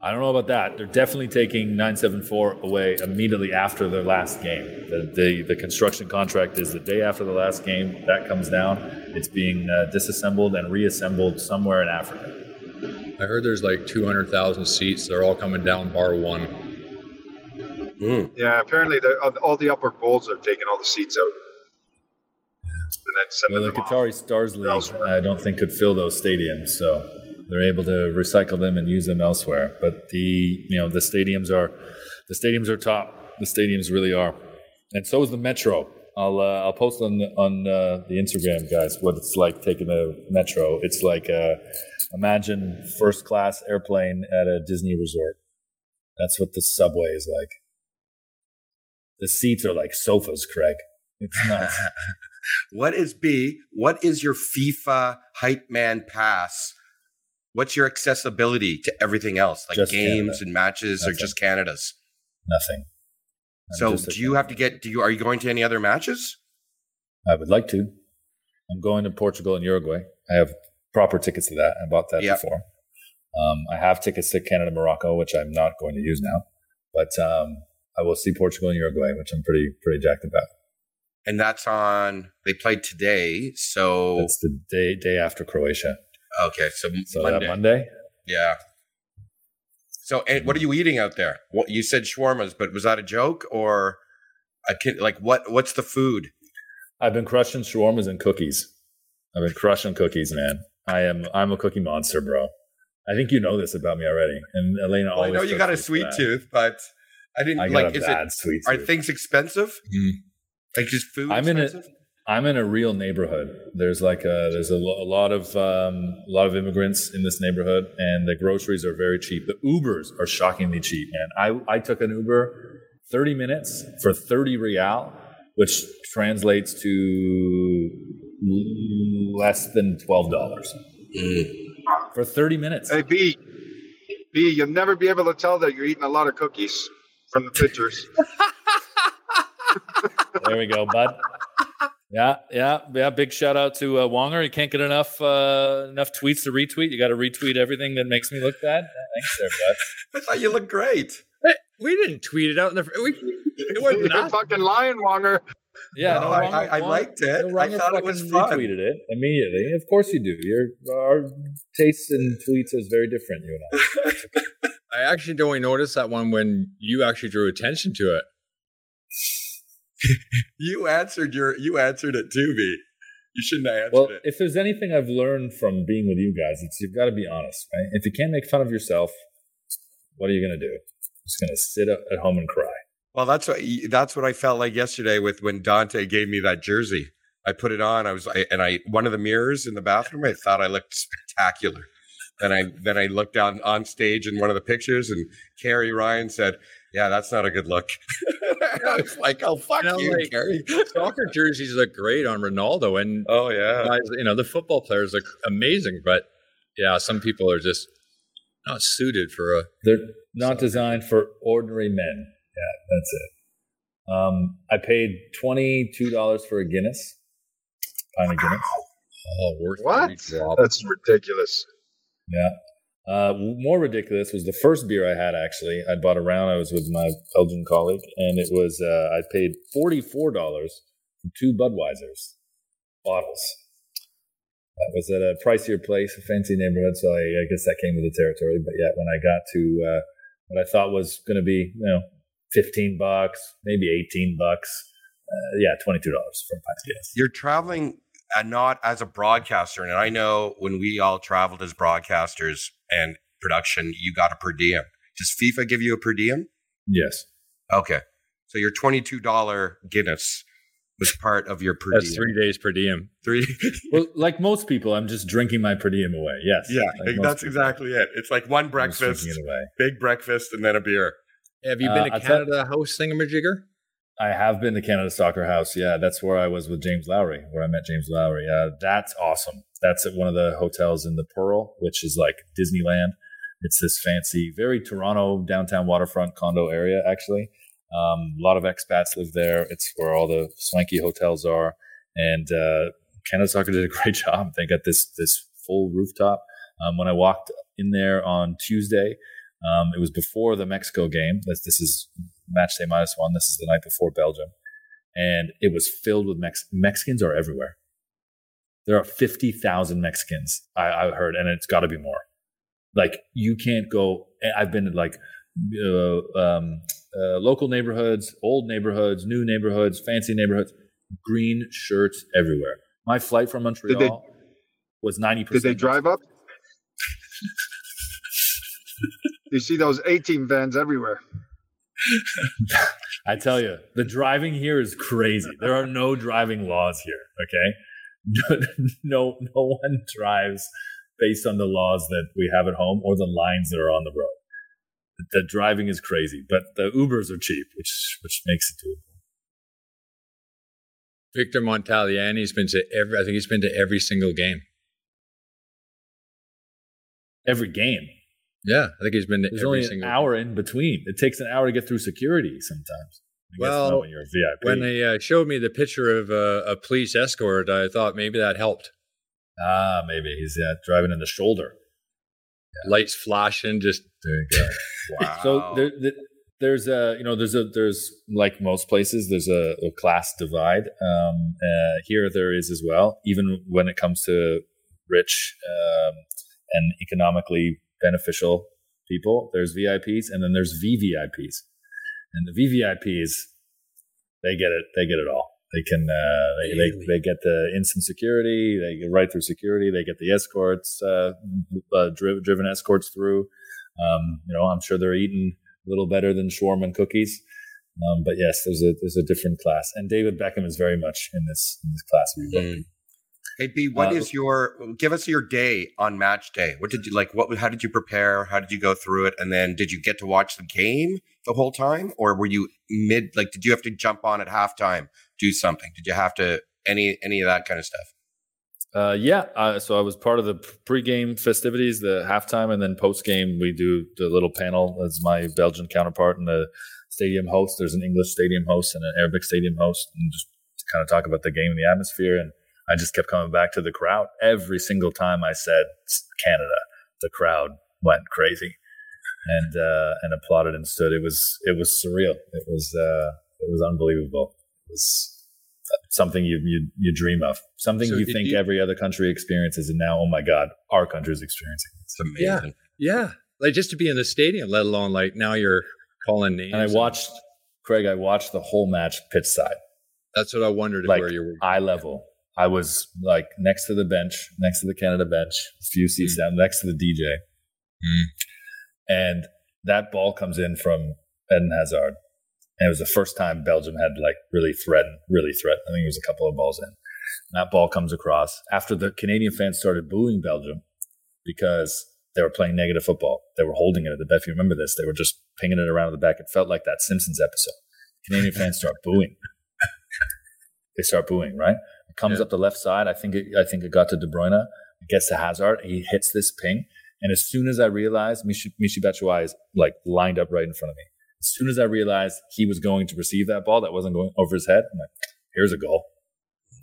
I don't know about that. They're definitely taking 974 away immediately after their last game. The, the, the construction contract is the day after the last game. That comes down. It's being uh, disassembled and reassembled somewhere in Africa. I heard there's like 200,000 seats. They're all coming down bar one. Yeah, apparently the, all the upper bowls are taking all the seats out. And then sending Well, the them off. Stars League, I don't think could fill those stadiums. So They're able to recycle them and use them elsewhere. But the you know the stadiums are the stadiums are top. The stadiums really are, and so is the metro. I'll uh, I'll post on on uh, the Instagram, guys, what it's like taking a metro. It's like uh, imagine first class airplane at a Disney resort. That's what the subway is like. The seats are like sofas, Craig. It's nuts. What is B? What is your FIFA hype man pass? What's your accessibility to everything else, like Just games Canada. and matches, or just. Canada's? Nothing. I'm So, do you have to get? Do you are you going to any other matches? I would like to. I'm going to Portugal and Uruguay. I have proper tickets to that. I bought that Yeah. before. Um, I have tickets to Canada, Morocco, which I'm not going to use now. But um, I will see Portugal and Uruguay, which I'm pretty pretty jacked about. And that's on. They played today, so it's the day day after Croatia. Okay. So, So Monday. Monday, Yeah. So, and what are you eating out there? What you said shawarmas, but was that a joke or a kid? Like, what? What's the food? I've been crushing shawarmas and cookies. I've been crushing cookies, man. I am I'm a cookie monster, bro. I think you know this about me already. And Elena Well, I know you got a sweet tooth, but I didn't I like. Is bad it? sweet Are tooth. things expensive? Mm. Like just food? I'm in a expensive? I'm in a riyal neighborhood. There's like a, there's a, lo- a lot of um, a lot of immigrants in this neighborhood, and the groceries are very cheap. The Ubers are shockingly cheap, man. I I took an Uber 30 minutes for 30 real, which translates to less than twelve dollars Mm. for 30 minutes. Hey, B. B, you'll never be able to tell that you're eating a lot of cookies from the pictures. There we go, bud. Yeah, yeah, yeah. Big shout out to uh, Wonger. You can't get enough uh, enough tweets to retweet. You got to retweet everything that makes me look bad. Thanks, there, bud. I thought you looked great. Hey, we didn't tweet it out in the. We, it wasn't You're us. fucking lying, Wonger. Yeah, No, no, I- Wonger- I- I liked it. no, I thought it was fun. Retweeted it immediately. Of course you do. Your our tastes in tweets is very different. You and I. I actually only noticed that one when you actually drew attention to it. You answered your. You answered it to me. You shouldn't have answered Well, it. if there's anything I've learned from being with you guys, it's you've got to be honest, right? If you can't make fun of yourself, what are you gonna do? Just gonna sit at at home and cry. Well, that's what that's what I felt like yesterday with when Dante gave me that jersey. I put it on. I was I, and I one of the mirrors in the bathroom. I thought I looked spectacular. Then I then I looked down on stage in one of the pictures, and Carrie Ryan said, "Yeah, that's not a good look." I was like, "Oh fuck You know, you, like- Carrie." Soccer jerseys look great on Ronaldo, and Oh yeah. guys, you know the football players look amazing. But yeah, some people are just not suited for a. They're not designed for ordinary men. Yeah, that's it. Um, I paid twenty two dollars for a Guinness, pint of Guinness. Oh, worth What? That's ridiculous. Yeah. Uh, more ridiculous was the first beer I had. Actually, I bought a round. I was with my Belgian colleague, and it was uh, I paid forty four dollars for two Budweisers bottles. That was at a pricier place, a fancy neighborhood. So I, I guess that came with the territory. But yet, when I got to uh, what I thought was going to be, you know, fifteen bucks, maybe eighteen bucks, uh, yeah, twenty two dollars for a pint Guinness. You're traveling uh, not as a broadcaster, and I know when we all traveled as broadcasters and production, you got a per diem. Does FIFA give you a per diem? Yes. Okay, so your twenty-two dollar Guinness was part of your per That's diem. three days per diem. Three. Well, like most people, I'm just drinking my per diem away. Yes. yeah, Like that's people. exactly it. It's like one breakfast, drinking it away. big breakfast, and then a beer. Have you Uh, been to I'll tell- Canada House thingamajigger? I have been to Canada Soccer House. Yeah, that's where I was with James Lowry, where I met James Lowry. Uh, that's awesome. That's at one of the hotels in the Pearl, which is like Disneyland. It's this fancy, very Toronto downtown waterfront condo area, actually. Um, a lot of expats live there. It's where all the swanky hotels are. And uh, Canada Soccer did a great job. They got this this full rooftop. Um, when I walked in there on Tuesday, um, it was before the Mexico game. This, this is match day minus one. This is the night before Belgium. And it was filled with Mex- Mexicans are everywhere. There are 50,000 Mexicans, I, I heard, and it's got to be more. Like, you can't go. I've been to like uh, um, uh, local neighborhoods, old neighborhoods, new neighborhoods, fancy neighborhoods, green shirts everywhere. My flight from Montreal was 90%. Did they drive up? You see those 18 vans everywhere. I tell you, the driving here is crazy. There are no driving laws here. Okay, no, no one drives based on the laws that we have at home or the lines that are on the road. The driving is crazy, but the Ubers are cheap, which which makes it doable. Victor Montagliani's been to every. I think he's been to every single game. Every game. Yeah, I think he's been There's every only an hour in between. It takes an hour to get through security sometimes. I guess Well, not when you're a VIP. When they uh, showed me the picture of uh, a police escort, I thought maybe that helped. ah, maybe he's yeah, driving in the shoulder. Lights flashing, just. Wow. So there, there, there's a you know there's a there's like most places there's a, a class divide. Um, uh, here there is as well. Even when it comes to rich um, and economically beneficial people, there's VIPs and then there's VVIPs, and the VVIPs they get it they get it all. They can uh, they, they they get the instant security. They get right through security. They get the escorts, uh, uh, driven, driven escorts through. Um, you know, I'm sure they're eating a little better than shawarma and cookies. Um, but yes, there's a there's a different class, and David Beckham is very much in this in this class. of Hey B, what Uh, is your? Give us your day on match day. What did you like? What? How did you prepare? How did you go through it? And then, did you get to watch the game the whole time, or were you mid? Like, did you have to jump on at halftime, do something? Did you have to any any of that kind of stuff? Uh, yeah, uh, so I was part of the pregame festivities, the halftime, and then postgame we do the little panel as my Belgian counterpart and the stadium host. There's an English stadium host and an Arabic stadium host, and just kind of talk about the game and the atmosphere. And I just kept coming back to the crowd every single time I said Canada. The crowd went crazy and uh, and applauded and stood. It was it was surreal. It was uh, it was unbelievable. It was something you you you dream of, something So you think you- every other country experiences, and now, oh my God, our country is experiencing. It's amazing. Yeah, yeah. Like just to be in the stadium, let alone like now you're calling names. And I watched Craig. I watched the whole match pitch side, That's what I wondered like where you were. eye level. I was like next to the bench, next to the Canada bench, a few seats down, next to the DJ, Mm. and that ball comes in from Eden Hazard. And it was the first time Belgium had like really threatened, really threatened. I think it was a couple of balls in. That ball comes across after the Canadian fans started booing Belgium because they were playing negative football. They were holding it at the back. If you remember this, they were just pinging it around at the back. It felt like that Simpsons episode. Canadian fans start booing. They start booing, right? It comes Yeah. up the left side. I think it, I think it got to De Bruyne. It gets to Hazard. He hits this ping. And as soon as I realized Michi, Michi Batshuayi is like lined up right in front of me. As soon as I realized he was going to receive that ball that wasn't going over his head, I'm like, here's a goal.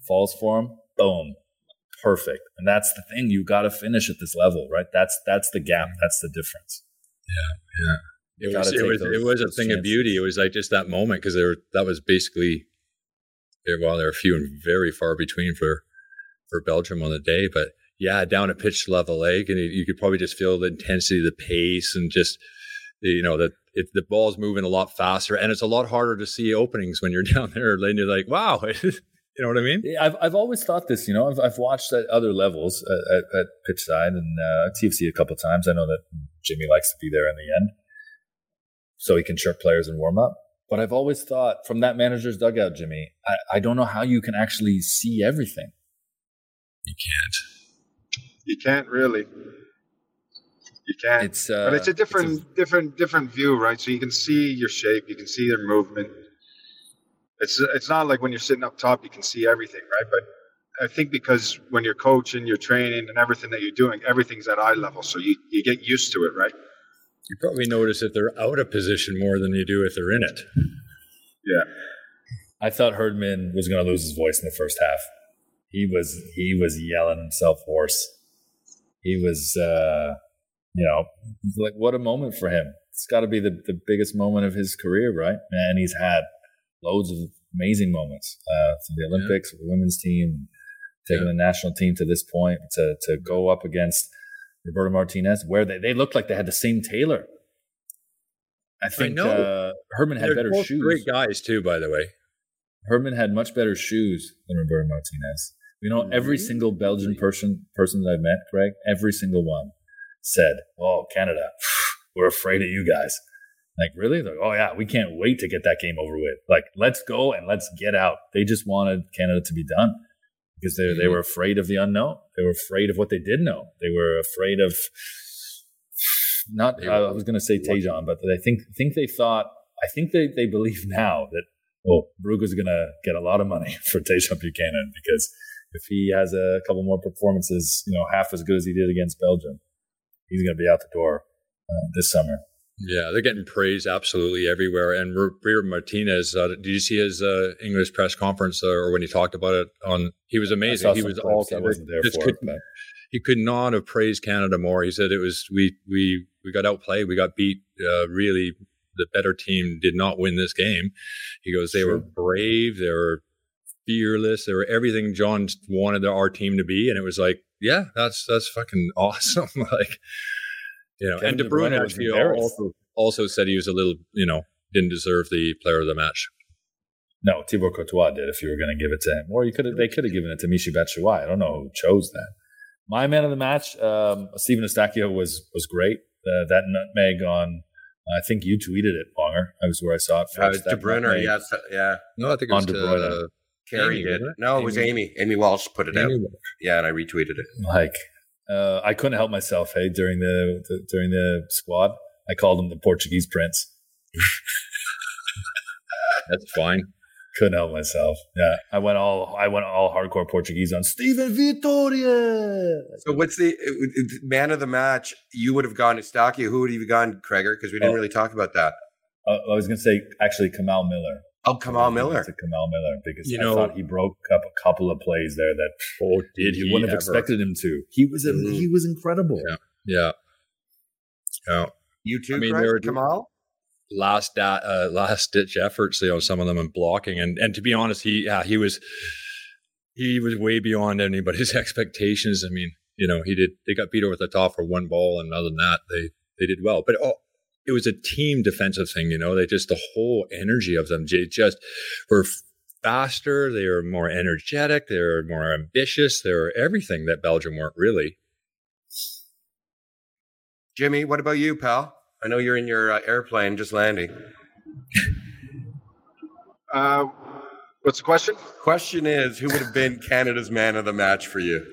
Falls for him. Boom. Perfect. And that's the thing. You got to finish at this level, right? That's that's the gap. That's the difference. Yeah, Gotta was, it was, those- it was a those thing of beauty. It was like just that moment because there, that was basically, there, well, there are a few and very far between for, for Belgium on the day. But yeah, down at pitch level, like, and you, you could probably just feel the intensity, the pace, and just, you know, that it, the ball's moving a lot faster, and it's a lot harder to see openings when you're down there. And you're like, wow, you know what I mean? Yeah, I've I've always thought this. You know, I've, I've watched at other levels at, at, at pitch side and uh, TFC a couple of times. I know that Jimmy likes to be there in the end, so he can chirp players and warm up. But I've always thought from that manager's dugout, Jimmy, I, I don't know how you can actually see everything. You can't. You can't really. You can't. It's uh, but it's a different, different, different view, right? So you can see your shape, you can see their movement. It's it's not like when you're sitting up top, you can see everything, right? But I think because when you're coaching, you're training, and everything that you're doing, everything's at eye level, so you you get used to it, right? You probably notice if they're out of position more than you do if they're in it. Yeah. I thought Herdman was going to lose his voice in the first half. He was he was yelling himself hoarse. He was, uh, you know, like what a moment for him. It's got to be the, the biggest moment of his career, right? And he's had loads of amazing moments uh, for the Olympics, for the women's team, taking the national team to this point to to go up against Roberto Martinez, where they, they looked like they had the same tailor. I think know. uh, Herdman had They're better shoes. great guys too, by the way. Herdman had much better shoes than Roberto Martinez. You know, every single Belgian person person that I've met, Craig, every single one said, "Oh, Canada, we're afraid of you guys." Like, really? Like, oh yeah, we can't wait to get that game over with. Like, let's go and let's get out. They just wanted Canada to be done because they they were afraid of the unknown. They were afraid of what they did know. They were afraid of not. I was going to say Tajon, but I think think they thought. I think they they believe now that oh, Brugge's going to get a lot of money for Tajon Buchanan because if he has a couple more performances, you know, half as good as he did against Belgium, he's going to be out the door uh, this summer. Yeah, they're getting praise absolutely everywhere. And Roberto Martinez, uh, did you see his uh, English press conference uh, or when he talked about it? On he was amazing. He was all I wasn't there for could, he could not have praised Canada more. He said it was we we we got outplayed. We got beat. Uh, really, the better team did not win this game. He goes, they were brave. They were fearless. They were everything John wanted our team to be. And it was like, yeah, that's that's fucking awesome. like, you know, Kevin and De De Bruyne Bruyne actually also also said he was a little, you know, didn't deserve the player of the match. no, Thibaut Courtois did. If you were going to give it to him, or you could have, they could have given it to Michi Batshuayi. I don't know who chose that. My man of the match, um, Stephen Eustáquio was was great. Uh, that nutmeg on, I think you tweeted it, Wonger. I was where I saw it Uh, first. De That Bruyne, nutmeg yes, yeah. No, I think it On was De Bruyne. uh, Carrie Amy, did. it? No, it was Amy. Amy. Amy Walsh put it out. Amy Yeah, and I retweeted it. Like, uh, I couldn't help myself. Hey, during the, the during the squad, I called him the Portuguese prince. That's fine. Couldn't help myself. Yeah, I went all I went all hardcore Portuguese on Steven Vitória. So what's the it- it- man of the match? You would have gone to Stachio. Who would have gone, Kreger? Because we didn't Oh. really talk about that. Uh, I was gonna say actually Kamal Miller. Oh, Kamal Miller. To Kamal Miller because You I know- thought he broke up a couple of plays there that Oh, did you he wouldn't have expected him to. He was a, Mhm. he was incredible. Yeah. Yeah. Yeah. You too, I mean, Craig? they were- Kamal. last da- uh, last ditch efforts, you know, some of them in blocking, and and to be honest, he yeah he was he was way beyond anybody's expectations. I mean, you know, he did they got beat over the top for one ball, and other than that, they they did well. But oh, it was a team defensive thing, you know. They just the whole energy of them they just were faster. They were more energetic. They were more ambitious. They were everything that Belgium weren't really. Jimmy, what about you, pal? I know you're in your uh, airplane just landing. Uh, what's the question? Question is, who would have been Canada's man of the match for you?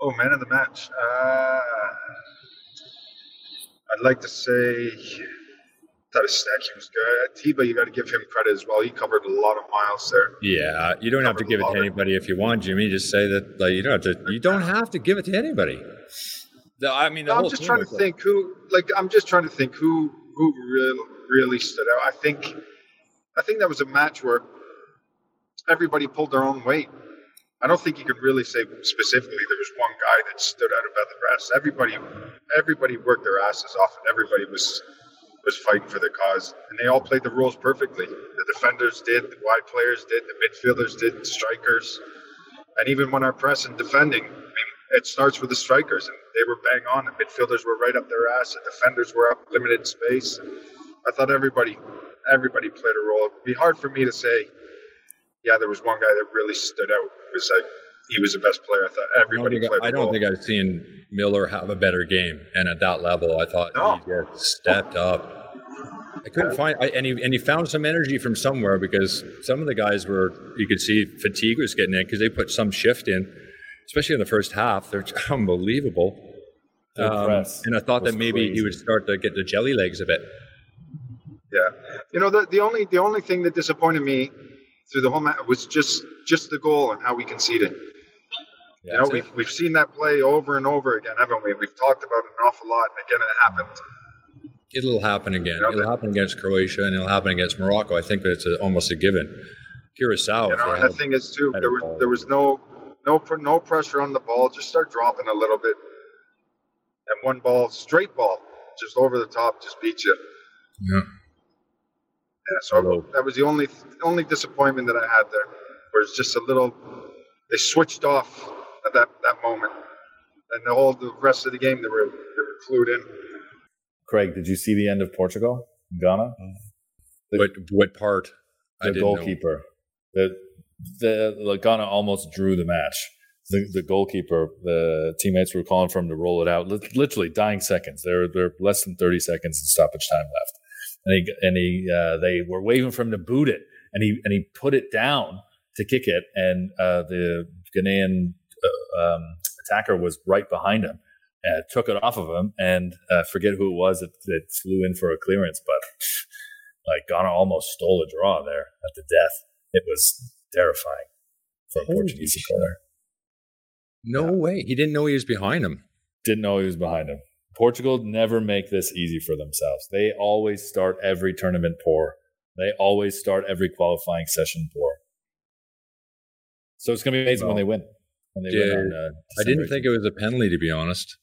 Oh, man of the match. Uh, I'd like to say that Eustáquio was good. Tiba, you got to give him credit as well. He covered a lot of miles there. Yeah, you don't have to give it to anybody if you want, Jimmy. Just say that like you don't have to. You don't have to give it to anybody. The, I mean, the I'm just trying to like- think who, like, I'm just trying to think who who really really stood out. I think, I think that was a match where everybody pulled their own weight. I don't think you could really say specifically there was one guy that stood out above the rest. Everybody, everybody worked their asses off, and everybody was was fighting for the cause, and they all played the roles perfectly. The defenders did, the wide players did, the midfielders did, strikers, and even when our press and defending, I mean, it starts with the strikers, and they were bang on. The midfielders were right up their ass. The defenders were up limited space. I thought everybody, everybody played a role. It'd be hard for me to say, yeah, there was one guy that really stood out because I, he was the best player. I thought I don't everybody think, played. I a don't think I've seen Miller have a better game, and at that level, I thought No. he just stepped up. I couldn't find, I, and he and he found some energy from somewhere because some of the guys were you could see fatigue was getting in because they put some shift in, especially in the first half. They're unbelievable. Um, and I thought that maybe he would start to get the jelly legs a bit. Yeah, you know the the only the only thing that disappointed me through the whole match was just just the goal and how we conceded. you know, we've we've seen that play over and over again, haven't we? We've talked about it an awful lot, and again, it happened. It'll happen again. Yeah, It'll happen against Croatia and it'll happen against Morocco. I think that's a, almost a given. Curacao, You know, and the thing is too, there was there was no no no pressure on the ball. Just start dropping a little bit, and one ball, straight ball, just over the top, just beats you. Yeah. Yeah, so that was the only only disappointment that I had there. Was just a little. They switched off at that that moment, and the whole the rest of the game they were they were clued in. Craig, did you see the end of Portugal, Ghana? what what part? I The didn't know. goalkeeper, the the Ghana almost drew the match. the, the goalkeeper, the teammates were calling for him to roll it out. Literally dying seconds. There there were less than thirty seconds in stoppage time left, and he and he uh, they were waving for him to boot it, and he and he put it down to kick it, and uh, the Ghanaian uh, um, attacker was right behind him. Uh, took it off of him, and uh, forget who it was that, that flew in for a clearance, but like Ghana almost stole a draw there at the death. It was terrifying for a Portuguese shit. supporter. No way. He didn't know he was behind him. Didn't know he was behind him. Portugal never make this easy for themselves. They always start every tournament poor. They always start every qualifying session poor. So it's going to be amazing when they win. When they win on, uh, I didn't think it was a penalty, to be honest.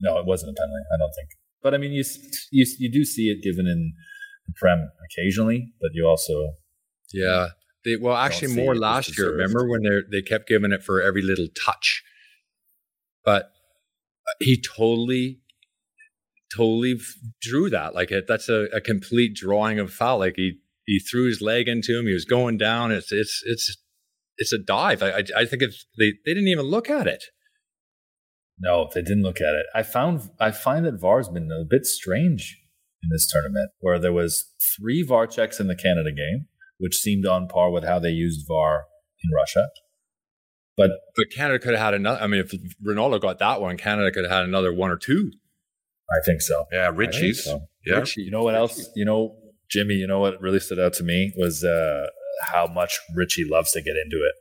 No, it wasn't a penalty. I don't think. But I mean, you you you do see it given in the prem occasionally, but you also Yeah. They, well, actually, more last year. Remember when they they kept giving it for every little touch, but uh, he totally, totally drew that. Like it, that's a, a complete drawing of foul. Like he he threw his leg into him. He was going down. It's it's it's it's a dive. I I, I think it's they they didn't even look at it. no, they didn't look at it. I found I find that VAR's been a bit strange in this tournament, where there was three VAR checks in the Canada game, which seemed on par with how they used VAR in Russia. But But Canada could have had another. I mean, if Ronaldo got that one, Canada could have had another one or two. I think so. Yeah, I Richie's. so. Yeah. Richie. You know what else? You know, Jimmy. You know what really stood out to me was uh, how much Richie loves to get into it.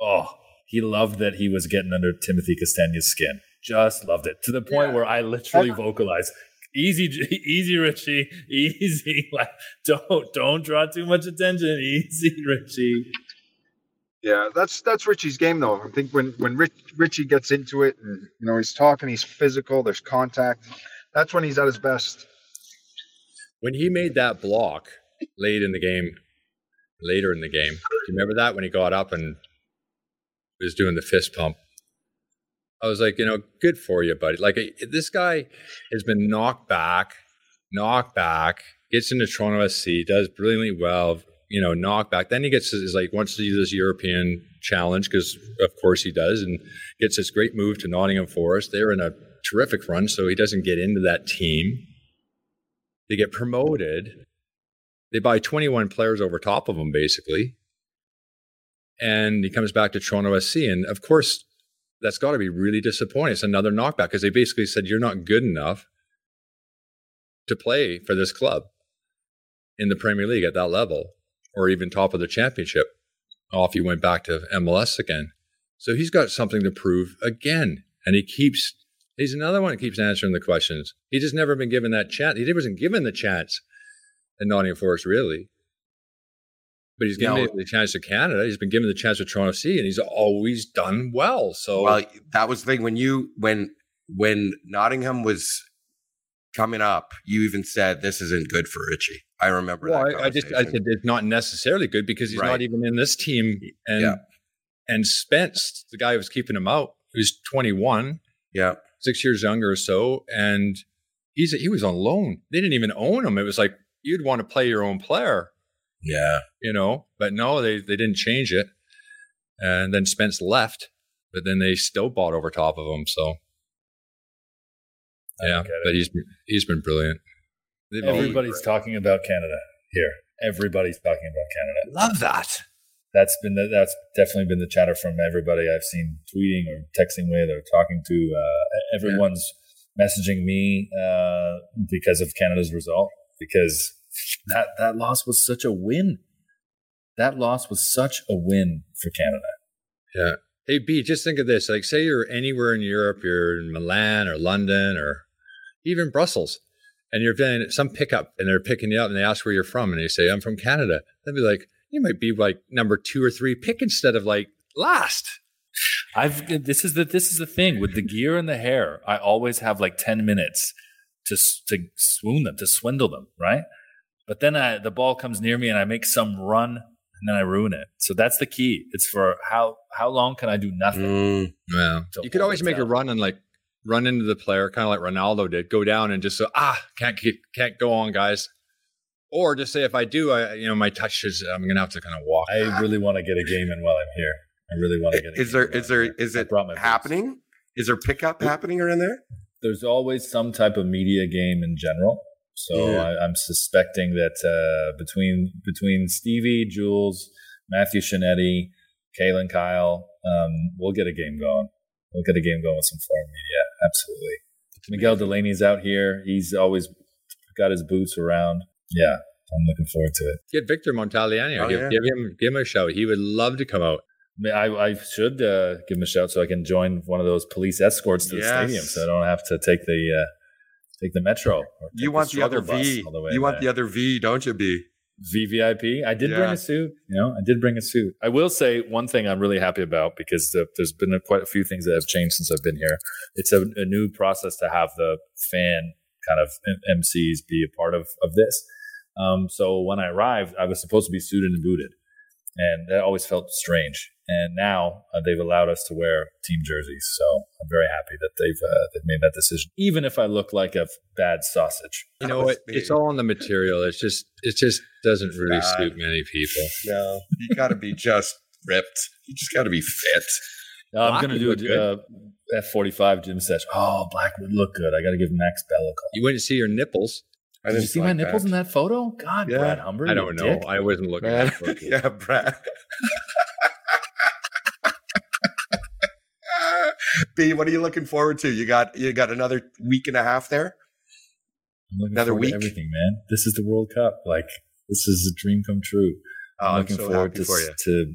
Oh, he loved that he was getting under Timothy Castagne's skin. Just loved it to the point Yeah. where I literally vocalized, "Easy, easy, Richie, easy. Like, don't don't draw too much attention. Easy, Richie." Yeah, that's that's Richie's game though. I think when when Rich, Richie gets into it, and you know he's talking, he's physical. There's contact. That's when he's at his best. when he made that block late in the game, later in the game, do you remember that when he got up and was doing the fist pump? I was like, you know, good for you, buddy. Like this guy has been knocked back, knocked back, gets into Toronto FC, does brilliantly well, you know, knocked back. Then he gets his like wants to do this European challenge because of course he does, and gets this great move to Nottingham Forest. They're in a terrific run, so he doesn't get into that team. They get promoted. They buy 21 players over top of him, basically. And he comes back to Toronto FC. And of course, that's got to be really disappointing. It's another knockback because they basically said, You're not good enough to play for this club in the Premier League at that level or even top of the championship. Off he went back to MLS again. So he's got something to prove again. And he keeps, he's another one that keeps answering the questions. He just never been given that chance. He wasn't given the chance in Nottingham Forest, really. But he's given the chance to Canada. He's been given the chance to Toronto FC, and he's always done well. So, Well, that was the thing when you when when Nottingham was coming up, you even said this isn't good for Richie. I remember well, that. I, I just I said it's not necessarily good because he's Right. not even in this team. And Yeah. and Spence, the guy who was keeping him out, who's 21, yeah, six years younger or so, and he's he was on loan. They didn't even own him. It was like you'd want to play your own player, yeah. you know. But no, they they didn't change it. And then Spence left, but then they still bought over top of him. So yeah, don't get it. but he's he's been brilliant. They've all been Everybody's talking about Canada here. Everybody's talking about Canada. Love that. That's been the, that's definitely been the chatter from everybody I've seen tweeting or texting with or talking to. Uh, everyone's messaging me uh, because of Canada's result because that that loss was such a win. That loss was such a win for Canada. Yeah. Hey, B, just think of this. Like, say you're anywhere in Europe, you're in Milan or London or even Brussels, and you're doing some pickup and they're picking you up and they ask where you're from and they say, I'm from Canada. They'd be like, you might be like number two or three pick instead of like last. I've this is the this is the thing with the gear and the hair. I always have like ten minutes to to swoon them to swindle them, right? But then I, the ball comes near me and I make some run and then I ruin it. So that's the key. It's for how how long can I do nothing? Mm, Yeah. You could always it make a run and like run into the player, kind of like Ronaldo did, go down and just say, ah, can't keep, can't go on, guys. Or just say, if I do, I, you know, my touch is, I'm going to have to kind of walk. I really want to get a game in while I'm here. I really want to get. A Is game there going is here. is it brought my boots. happening? Is there pickup happening around there? There's always some type of media game in general. So Yeah. I, I'm suspecting that uh, between between Stevie, Jules, Matthew Scianitti, Kaylyn, Kyle, um, we'll get a game going. We'll get a game going with some foreign media. Absolutely. Miguel Delaney's out here. He's always got his boots around. Yeah, I'm looking forward to it. Get Victor Montagliani. Oh, give, yeah. give him give him a shout. He would love to come out. I, I should uh, give him a shout so I can join one of those police escorts to the Yes. stadium, so I don't have to take the uh, take the metro. or take You want the other bus V. all the way You want there. the other V, don't you, B? VVIP. I did bring a suit. You know, I did bring a suit. I will say one thing I'm really happy about because the, there's been a, quite a few things that have changed since I've been here. It's a, a new process to have the fan kind of M- MCs be a part of of this. Um, so when I arrived, I was supposed to be suited and booted, and that always felt strange. And now uh, they've allowed us to wear team jerseys, so I'm very happy that they've uh, they've made that decision. Even if I look like a bad sausage, You know was what? It's all in the material. It's just it just doesn't really God. suit many people. No. You gotta be just ripped. You just gotta be fit. I'm gonna do look a uh, F45 gym session. Oh, black would look good. I got to give Max Bell a call. You wouldn't see your nipples. I Did you didn't see my like nipples in that photo? God, Yeah. Brad Humber. I don't know. dick. I wasn't looking Man. at photos. yeah, Brad. B, what are you looking forward to? You got you got another week and a half there. I'm Another week? everything, man. This is the World Cup. Like this is a dream come true. Oh, I'm I'm looking so forward to, for to.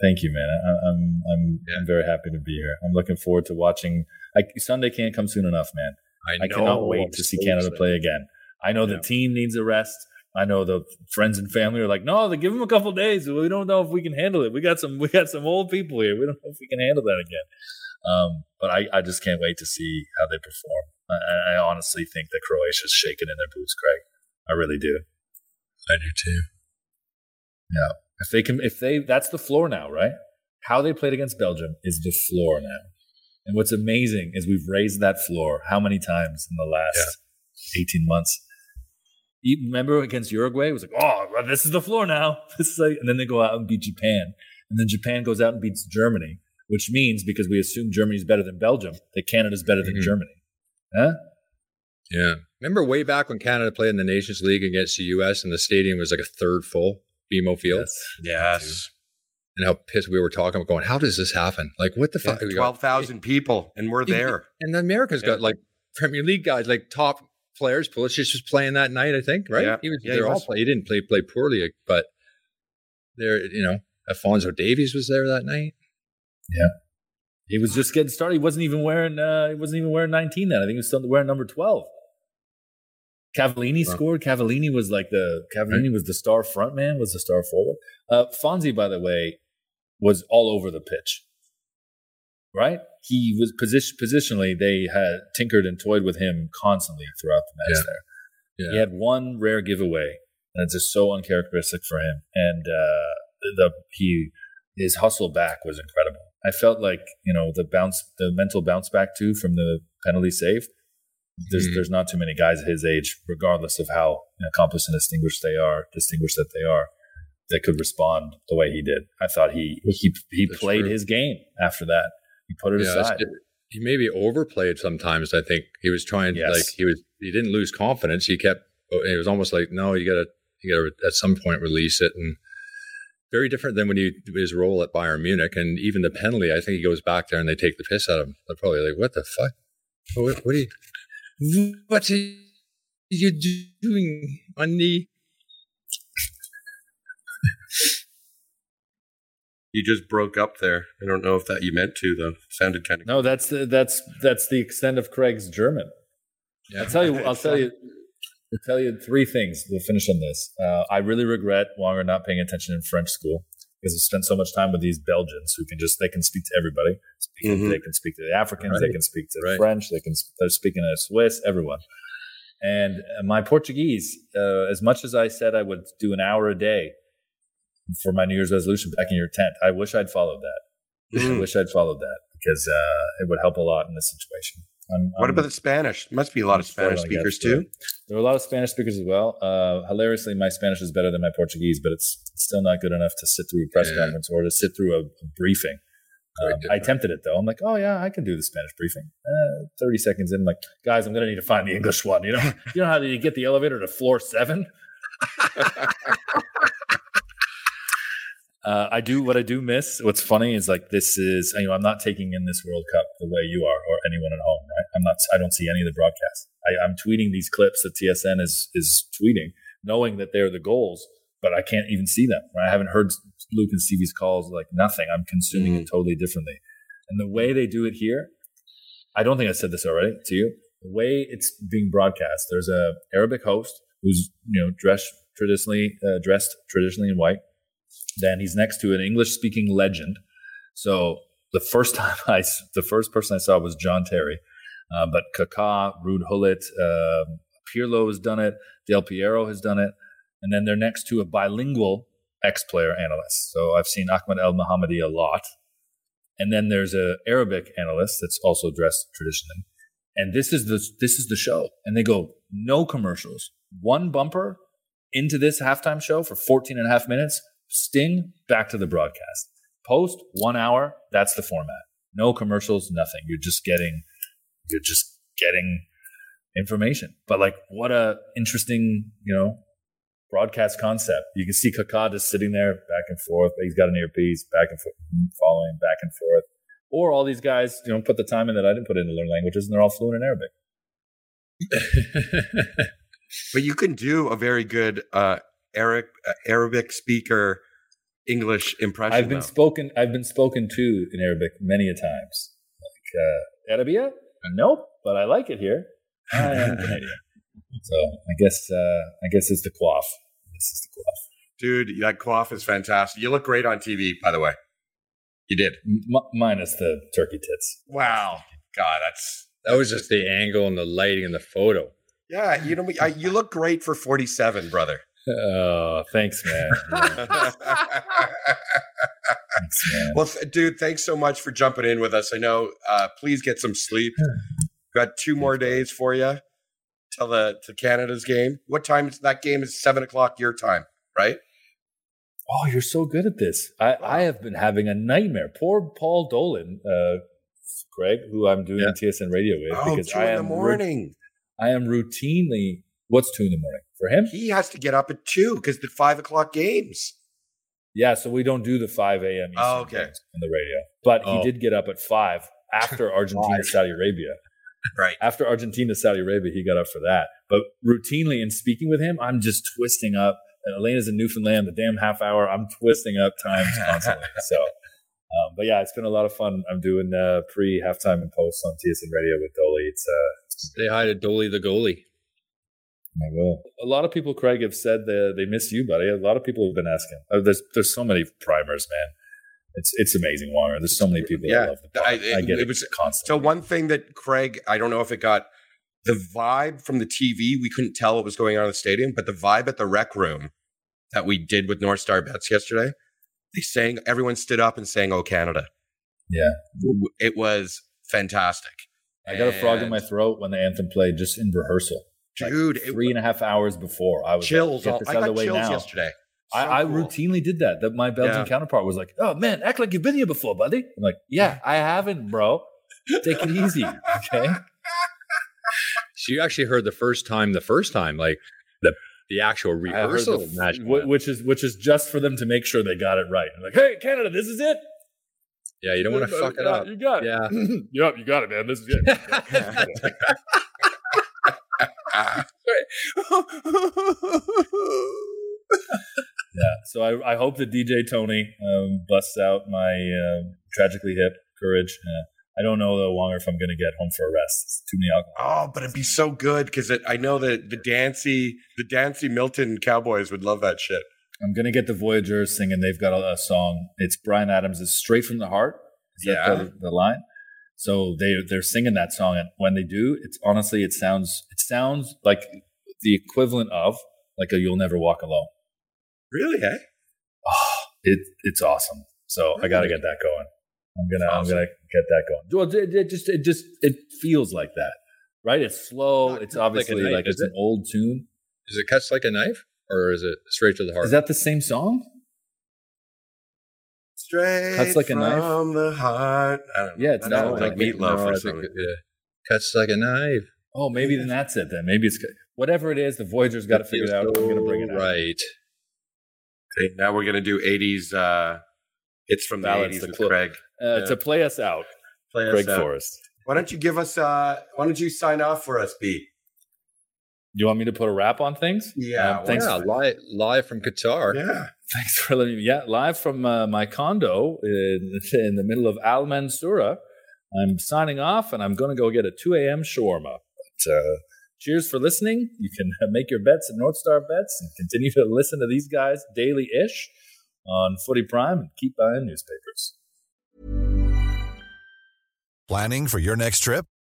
Thank you, man. I, I'm I'm Yeah. I'm very happy to be here. I'm looking forward to watching. Like Sunday can't come soon enough, man. I, I cannot wait I'm to see so Canada excited. play again. I know Yeah. the team needs a rest. I know the friends and family are like, no, they give them a couple days. We don't know if we can handle it. We got some, we got some old people here. We don't know if we can handle that again. Um, but I, I just can't wait to see how they perform. I, I honestly think that Croatia's shaking in their boots, Craig. I really do. I do too. Yeah. If they can, if they, that's the floor now, right? How they played against Belgium is the floor now. And what's amazing is we've raised that floor how many times in the last 18 months? You remember against Uruguay? It was like, oh, this is the floor now. This is like, and then they go out and beat Japan. And then Japan goes out and beats Germany, which means because we assume Germany's better than Belgium, that Canada's better than Mhm. Germany. Huh? Yeah. Remember way back when Canada played in the Nations League against the US and the stadium was like a third full, BMO Field, Yes. yes. and how pissed we were talking about going, how does this happen? Like, what the Yeah, fuck? We Twelve thousand people, and we're there. And the Americans Yeah. got like Premier League guys, like top players. Pulisic was playing that night, I think, right? Yeah. He was, Yeah, they're all was. play. He didn't play play poorly, but there, you know, Alfonso Davies was there that night. He was just getting started. He wasn't even wearing. Uh, he wasn't even wearing 19 then. I think he was still wearing number 12. Cavallini Wow. scored. Cavallini was like the Cavallini was the star front man. Was the star forward. Uh, Fonzie, by the way, was all over the pitch. Right? He was position positionally. They had tinkered and toyed with him constantly throughout the match. Yeah. There, Yeah. he had one rare giveaway, and it's just so uncharacteristic for him. And uh, the he his hustle back was incredible. I felt like you know the bounce, the mental bounce back too from the penalty save. There's Mhm. there's not too many guys at his age, regardless of how accomplished and distinguished they are, distinguished that they are, that could respond the way he did. I thought he he he That's played true. his game after that. He put it Yeah, aside. it- he maybe overplayed sometimes. I think he was trying Yes. like he was he didn't lose confidence. He kept it was almost like no, you gotta you gotta at some point release it and very different than when he his role at Bayern Munich and even the penalty. I think he goes back there and they take the piss out of him. They're probably like, "What the fuck? What, what are you? What are you doing on the?" You just broke up there. I don't know if that you meant to though. Sounded kind of. No, that's the, that's that's the extent of Craig's German. Yeah. I'll tell you. I'll tell you. I'll tell you three things. We'll finish on this. Uh, I really regret longer not paying attention in French school because I spent so much time with these Belgians who can just they can speak to everybody. Speak, Mhm. They can speak to the Africans. They can speak to Right. French. They can. They're speaking to Swiss. Everyone. And uh, my Portuguese, uh, as much as I said I would do an hour a day for my New Year's resolution back in your tent, I wish I'd followed that. I Mm. wish I'd followed that because uh, it would help a lot in this situation. I'm, What I'm- about the Spanish? Must be a lot of I'm spoiled, Spanish speakers but too. There are a lot of Spanish speakers as well. Uh, hilariously, my Spanish is better than my Portuguese, but it's, still not good enough to sit through a press Yeah. conference or to sit through a, a briefing. Um, I attempted it though. I'm like, oh yeah, I can do the Spanish briefing. Uh, Thirty seconds in, I'm like, guys, I'm gonna need to find the English one. You know, you know how you get the elevator to floor seven. Uh, I do what I do miss. What's funny is like this is you know I'm not taking in this World Cup the way you are or anyone at home, right? I'm not. I don't see any of the broadcasts. I, I'm tweeting these clips that TSN is is tweeting, knowing that they're the goals, but I can't even see them. I haven't heard Luke and Stevie's calls, like nothing. I'm consuming it totally differently, and the way they do it here, I don't think I said this already to you. The way it's being broadcast, there's a Arabic host who's you know dressed traditionally uh, dressed traditionally in white. Then he's next to an English speaking legend. So the first time I, the first person I saw was John Terry, uh, but Kaká, Ruud Gullit, uh, Pirlo has done it, Del Piero has done it, and then they're next to a bilingual ex-player analyst. So I've seen Ahmed Elmohamady a lot, and then there's a Arabic analyst that's also dressed traditionally, and this is the this is the show, and they go no commercials, one bumper into this halftime show for 14 and a half minutes. Sting back to the broadcast. Post one hour. That's the format. No commercials, nothing. You're just getting, you're just getting information. But like, what a interesting, you know, broadcast concept. You can see Kaká just sitting there back and forth. He's got an earpiece, back and forth, following back and forth. Or all these guys, you know, put the time in that I didn't put in to learn languages, and they're all fluent in Arabic. But you can do a very good uh, Arabic uh, Arabic speaker English impression. I've been though. spoken. I've been spoken to in Arabic many a times. Like uh, Arabia? Nope, but I like it here. I am Canadian, so I guess uh, I guess it's the quaff. This is the quaff. Dude, that coif is fantastic. You look great on TV, by the way. You did. M- minus the turkey tits. Wow. God, that's that was just the angle and the lighting and the photo. yeah. You know, I, you look great for forty-seven, brother. Oh, thanks, man. Thanks, well, th- dude, thanks so much for jumping in with us. I know. Uh, please get some sleep. Got two more days for you till the to Canada's game. What time is that game? Is seven o'clock your time, right? Oh, you're so good at this. I, I have been having a nightmare. Poor Paul Dolan, uh, Greg, who I'm doing Yeah. TSN radio with, Oh, because two I in the am ru- morning. I am routinely. What's two in the morning for him? He has to get up at two because the five o'clock games. Yeah, so we don't do the 5 a.m. Oh, okay. on the radio. But Oh. he did get up at 5 after Argentina, Saudi Arabia. Right. After Argentina, Saudi Arabia, he got up for that. But routinely in speaking with him, I'm just twisting up. And Elena's in Newfoundland, the damn half hour, I'm twisting up times constantly. so, um, but yeah, it's been a lot of fun. I'm doing uh, pre halftime and post on TSN radio with Dolly. It's uh, Say hi to Dolly the goalie. I will. A lot of people, Craig, have said that they miss you, buddy. A lot of people have been asking. Oh, there's there's so many primers, man. It's it's amazing, Wanger. There's so many people Yeah, that love the pod. I- I, get it it, was- constantly. So one thing that Craig, I don't know if it got the vibe from the TV. We couldn't tell what was going on in the stadium, but the vibe at the rec room that we did with North Star Bets yesterday, they sang. Everyone stood up and sang "Oh Canada." yeah, It was fantastic. I got a frog in my throat when the anthem played just in rehearsal. Like dude. it three and a half hours before I was chills. Like, all- Get this I got the way chills now. yesterday. I, So I cool. routinely did that. That my Belgian Yeah. counterpart was like, "Oh man, act like you've been here before, buddy." I'm like, "Yeah, I haven't, bro. Take it easy, okay." So you actually heard the first time, the first time, like the the actual rehearsal the- wh- anthem. which is which is just for them to make sure they got it right. I'm like, "Hey, Canada, this is it." Yeah, you don't want to fuck it up. You got it. Yeah. yep, you got it, man. This is it. yeah. So I, I hope that DJ Tony um, busts out my um tragically hip courage. Uh, I don't know though, Wonger, if I'm going to get home for a rest. It's too many alcohol. Oh, but it'd be so good because I know that the Dancy, the Dancy Milton Cowboys would love that shit. I'm going to get the Voyageurs singing. They've got a, a song. It's Bryan Adams. It's straight from the heart. Is that Yeah. the, the line? So they they're singing that song, and when they do, it's honestly it sounds it sounds like the equivalent of like a "You'll Never Walk Alone." Really, eh? Oh, it it's awesome. So I got to get that going. I'm gonna I'm gonna get that going. Well, it, it just it just it feels like that, right? It's slow. It's obviously like is it's an old tune. Is it cuts like a knife or is it straight to the heart? Is that the same song? Straight Cuts like a knife? from the heart. I don't know. Yeah, it's not sounds like meatloaf no, or something. it- yeah. Cuts like a knife. Oh, maybe then that's it. Then maybe it's whatever it is. The Voyageurs got to figure it out. I'm gonna bring it out. Right. Okay, now we're gonna do '80s uh, hits from the Ballads, '80s the with cl- Craig. Uh, Yeah. To play us out, Play us out. Forrest. Why don't you give us? Uh, why don't you sign off for us, B? You want me to put a wrap on things? Yeah, Um, thanks. Yeah, live, live from Qatar. Yeah. Thanks for letting me. Yeah, live from uh, my condo in, in the middle of Al Mansoura. I'm signing off, and I'm going to go get a 2 a.m. shawarma. But uh, cheers for listening. You can make your bets at North Star Bets and continue to listen to these guys daily ish on Footy Prime and keep buying newspapers. Planning for your next trip?